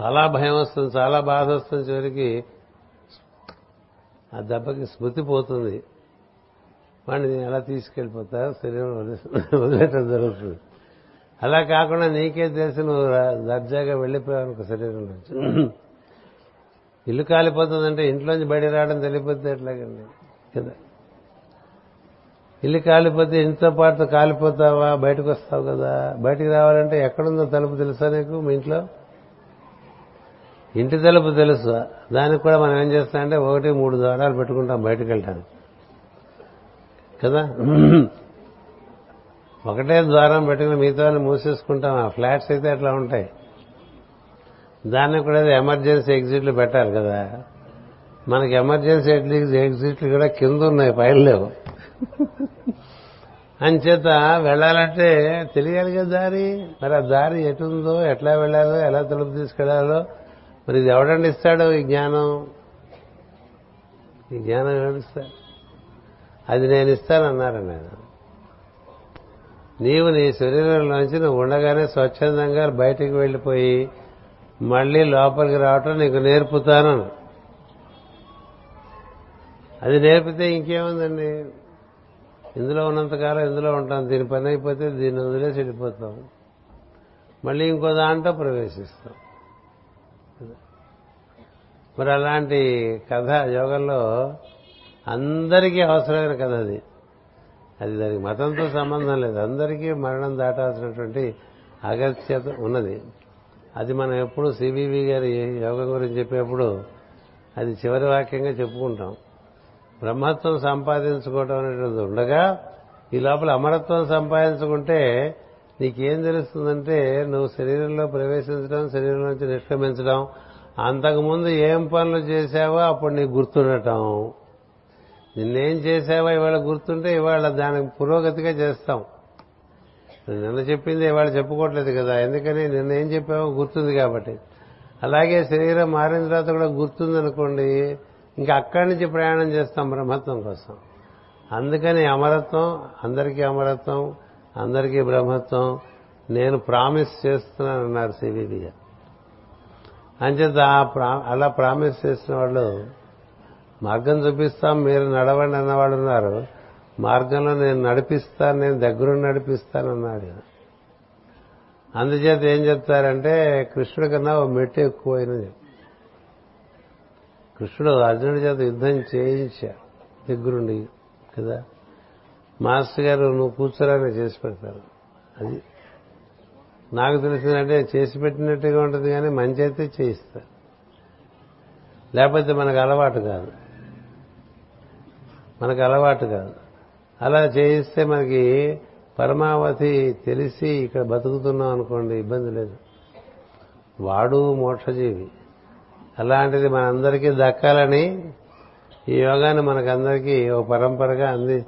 చాలా భయం వస్తుంది చాలా బాధ వస్తుంది చివరికి. ఆ దెబ్బకి స్మృతి పోతుంది. వాడిని ఎలా తీసుకెళ్ళిపోతా? శరీరం వదిలే- వదిలేయటం జరుగుతుంది. అలా కాకుండా నీకే తెలిసి నువ్వు దర్జాగా వెళ్ళిపోయావు ఒక శరీరం నుంచి. ఇల్లు కాలిపోతుందంటే ఇంట్లోంచి బయట రావడం తెలియపోతే ఎట్లాగండి? కదా. ఇల్లు కాలిపోతే ఇంట్లో పాటు కాలిపోతావా? బయటకు వస్తావు కదా. బయటికి రావాలంటే ఎక్కడుందో తలుపు తెలుసా నీకు మీ ఇంట్లో? ఇంటి తలుపు తెలుసు? దానికి కూడా మనం ఏం చేస్తామంటే ఒకటి మూడు ద్వారాలు పెట్టుకుంటాం బయటకు వెళ్ళటానికి కదా? ఒకటే ద్వారం పెట్టుకుని మిగతా మూసేసుకుంటాం. ఆ ఫ్లాట్స్ అయితే అట్లా ఉంటాయి. దాన్ని కూడా ఎమర్జెన్సీ ఎగ్జిట్లు పెట్టాలి కదా. మనకి ఎమర్జెన్సీ ఎగ్జిట్లు కూడా కింద ఉన్నాయి పైన లేవు. అంచేత వెళ్ళాలంటే తెలియాలి కదా దారి. మరి ఆ దారి ఎటుందో ఎట్లా వెళ్ళాలో ఎలా తలుపు తీసుకెళ్ళాలో. మరి ఇది ఎవడండి ఇస్తాడు ఈ జ్ఞానం? ఈ జ్ఞానం ఎవడిస్తాడు అది నేను ఇస్తానన్నారు నేను. నీవు నీ శరీరంలోంచి నువ్వు ఉండగానే స్వచ్ఛందంగా బయటికి వెళ్ళిపోయి మళ్ళీ లోపలికి రావటం నీకు నేర్పుతాను అది నేర్పితే ఇంకేముందండి? ఇందులో ఉన్నంతకాలం ఇందులో ఉంటాం. దీని పని అయిపోతే దీన్ని వదిలేసి వెళ్ళిపోతాం. మళ్ళీ ఇంకో దాంట్లో ప్రవేశిస్తాం. మరి అలాంటి కథ యోగంలో అందరికీ అవసరమైన కథ అది. అది దానికి మతంతో సంబంధం లేదు. అందరికీ మరణం దాటాల్సినటువంటి అగత్యత ఉన్నది. అది మనం ఎప్పుడు సిబివి గారి యోగం గురించి చెప్పేప్పుడు అది చివరి వాక్యంగా చెప్పుకుంటాం. బ్రహ్మత్వం సంపాదించుకోవటం అనేటువంటిది ఉండగా ఈ లోపల అమరత్వం సంపాదించుకుంటే నీకేం తెలుస్తుందంటే నువ్వు శరీరంలో ప్రవేశించడం శరీరం నుంచి నిష్క్రమించడం అంతకుముందు ఏం పనులు చేశావో అప్పుడు నీకు గుర్తుండటం. నిన్నేం చేశావో ఇవాళ గుర్తుంటే ఇవాళ దానికి పురోగతిగా చేస్తాం. నిన్న చెప్పింది ఇవాళ చెప్పుకోవట్లేదు కదా ఎందుకని నిన్న ఏం చెప్పావో గుర్తుంది కాబట్టి. అలాగే శరీరం మారిన తర్వాత కూడా గుర్తుంది అనుకోండి ఇంకా అక్కడి నుంచి ప్రయాణం చేస్తాం బ్రహ్మత్వం కోసం. అందుకని అమరత్వం అందరికీ అమరత్వం అందరికీ బ్రహ్మత్వం నేను ప్రామిస్ చేస్తున్నాను అన్నారు సివివి గారు. అంచేత అలా ప్రామిస్ చేసిన వాళ్ళు మార్గం చూపిస్తాం మీరు నడవండి అన్నవాళ్ళు ఉన్నారు. మార్గంలో నేను నడిపిస్తాను నేను దగ్గరుండి నడిపిస్తానన్నాడు అందుచేత ఏం చెప్తారంటే కృష్ణుడి కన్నా ఓ మెట్టు ఎక్కువైనది. కృష్ణుడు అర్జునుడి చేత యుద్ధం చేయించాడు దగ్గరుండి కదా. మాస్టర్ గారు నువ్వు కూర్చోరాని చేసి పెడతారు. అది నాకు తెలిసిందంటే చేసి పెట్టినట్టుగా ఉంటుంది కానీ మంచి అయితే చేయిస్తారు లేకపోతే మనకు అలవాటు కాదు. మనకు అలవాటు కాదు. అలా చేయిస్తే మనకి పరమావధి తెలిసి ఇక్కడ బతుకుతున్నాం అనుకోండి ఇబ్బంది లేదు. వాడు మోక్షజీవి. అలాంటిది మనందరికీ దక్కాలని ఈ యోగాన్ని మనకందరికీ ఓ పరంపరగా అంది.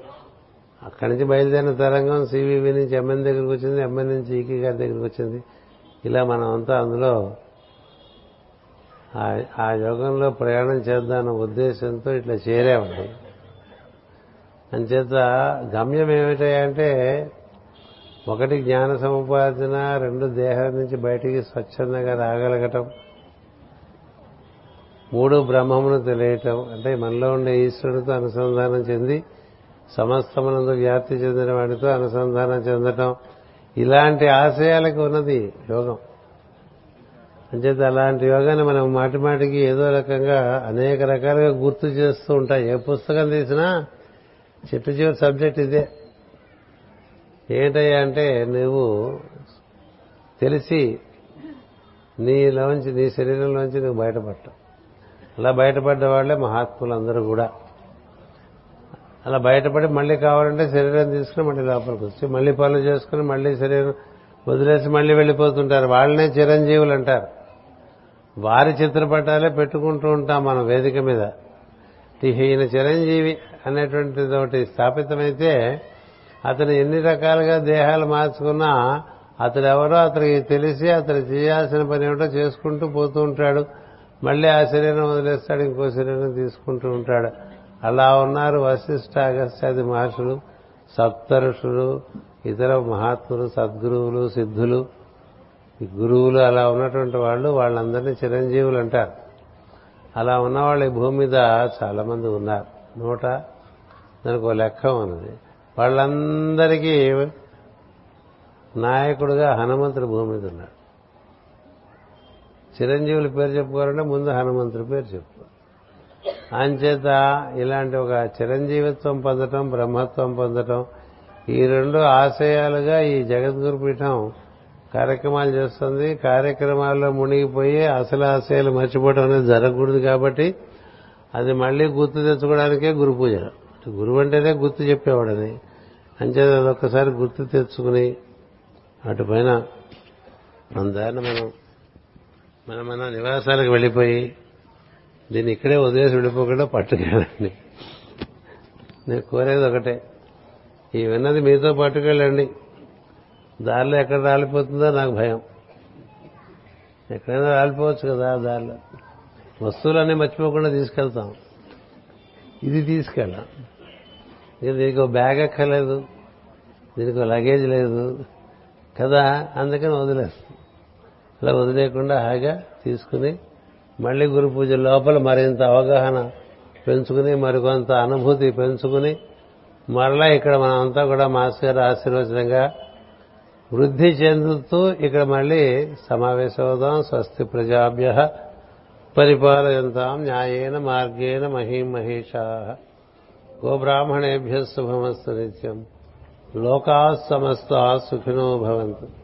అక్కడి నుంచి బయలుదేరిన తరంగం సివివి నుంచి ఎంఎన్ దగ్గరికి వచ్చింది ఎంఎన్ నుంచి ఈకి గారి దగ్గరికి వచ్చింది. ఇలా మనం అంతా అందులో ఆ యోగంలో ప్రయాణం చేద్దామన్న ఉద్దేశంతో ఇట్లా చేరామండి. అంచేత గమ్యం ఏమిటంటే ఒకటి జ్ఞాన సముపార్జన రెండు దేహం నుంచి బయటికి స్వచ్ఛందంగా రాగలగటం మూడు బ్రహ్మమును తెలియటం అంటే మనలో ఉండే ఈశ్వరుడితో అనుసంధానం చెంది సమస్తమునందు వ్యాప్తి చెందిన వాడితో అనుసంధానం చెందటం. ఇలాంటి ఆశయాలకు ఉన్నది యోగం. అంచేత అలాంటి యోగాన్ని మనం మాటి మాటికి ఏదో రకంగా అనేక రకాలుగా గుర్తు చేస్తూ ఉంటాయి ఏ పుస్తకం తీసినా చిట్టు చివరి సబ్జెక్ట్ ఇదే. ఏంటయ్యా అంటే నువ్వు తెలిసి నీలోంచి నీ శరీరంలోంచి నువ్వు బయటపడటం. అలా బయటపడ్డ వాళ్ళే మహాత్ములందరూ కూడా. అలా బయటపడి మళ్ళీ కావాలంటే శరీరం తీసుకుని మళ్ళీ లోపలికి వచ్చి మళ్ళీ పనులు చేసుకుని మళ్ళీ శరీరం వదిలేసి మళ్ళీ వెళ్ళిపోతుంటారు. వాళ్ళనే చిరంజీవులు అంటారు. వారి చిత్రపటాలే పెట్టుకుంటూ ఉంటాం మనం వేదిక మీద. ఈయన చిరంజీవి అనేటువంటిది ఒకటి స్థాపితమైతే అతను ఎన్ని రకాలుగా దేహాలు మార్చుకున్నా అతడు ఎవరో అతనికి తెలిసి అతను చేయాల్సిన పని ఏమిటో చేసుకుంటూ పోతూ ఉంటాడు. మళ్ళీ ఆ శరీరం వదిలేస్తాడు ఇంకో శరీరం తీసుకుంటూ ఉంటాడు. అలా ఉన్నారు వశిష్ఠ అగస్త్యాది మహర్షులు సప్తరుషులు ఇతర మహాత్ములు సద్గురువులు సిద్ధులు. గురువులు అలా ఉన్నటువంటి వాళ్ళు వాళ్ళందరినీ చిరంజీవులు అంటారు. అలా ఉన్నవాళ్ళు ఈ భూమి మీద చాలా మంది ఉన్నారు. నూట దానికి ఒక లెక్క ఉన్నది. వాళ్ళందరికీ నాయకుడుగా హనుమంతుడు భూమి మీద ఉన్నాడు. చిరంజీవుల పేరు చెప్పుకోవాలంటే ముందు హనుమంతుడి పేరు చెప్పు. అంచేత ఇలాంటి ఒక చిరంజీవిత్వం పొందటం బ్రహ్మత్వం పొందటం ఈ రెండు ఆశయాలుగా ఈ జగద్గురు పీఠం కార్యక్రమాలు చేస్తుంది. కార్యక్రమాల్లో మునిగిపోయి అసలు ఆశయాలు మర్చిపోవడం అనేది జరగకూడదు కాబట్టి అది మళ్ళీ గుర్తు తెచ్చుకోవడానికే గురు పూజ. గురువు అంటేనే గుర్తు చెప్పేవాడని. అంచేత అదొక్కసారి గుర్తు తెచ్చుకుని అటుపైన అందాన్ని మనం మన మన నివాసాలకు వెళ్ళిపోయి దీన్ని ఇక్కడే వదిలేసి వెళ్ళిపోకుండా పట్టుకెళ్ళండి. నేను కోరేది ఒకటే. ఈ విన్నది మీతో పట్టుకెళ్ళండి. దారిలో ఎక్కడ రాలిపోతుందో నాకు భయం. ఎక్కడైనా రాలిపోవచ్చు కదా ఆ దారిలో. వస్తువులన్నీ మర్చిపోకుండా తీసుకెళ్తాం. ఇది తీసుకెళ్ళాం. ఇక దీనికి ఒక బ్యాగ్ ఎక్కలేదు దీనికి ఒక లగేజ్ లేదు. కదా? అందుకని వదిలేస్తాం. అలా వదిలేకుండా హాయిగా తీసుకుని మళ్ళీ గురు పూజ లోపల మరింత అవగాహన పెంచుకుని మరికొంత అనుభూతి పెంచుకుని మరలా ఇక్కడ మనమంతా కూడా మాస్టర్ గారు ఆశీర్వచనంగా వృద్ధి చెందుతూ ఇక్కడ మళ్ళీ సమావేశమవుదాం. స్వస్తి ప్రజాభ్య పరిపాలయంతాం న్యాయేన మార్గేణ మహీం మహేషా గోబ్రాహ్మణేభ్య శుభమస్తు నిత్యం. లోకా సమస్త సుఖినో భవంతు.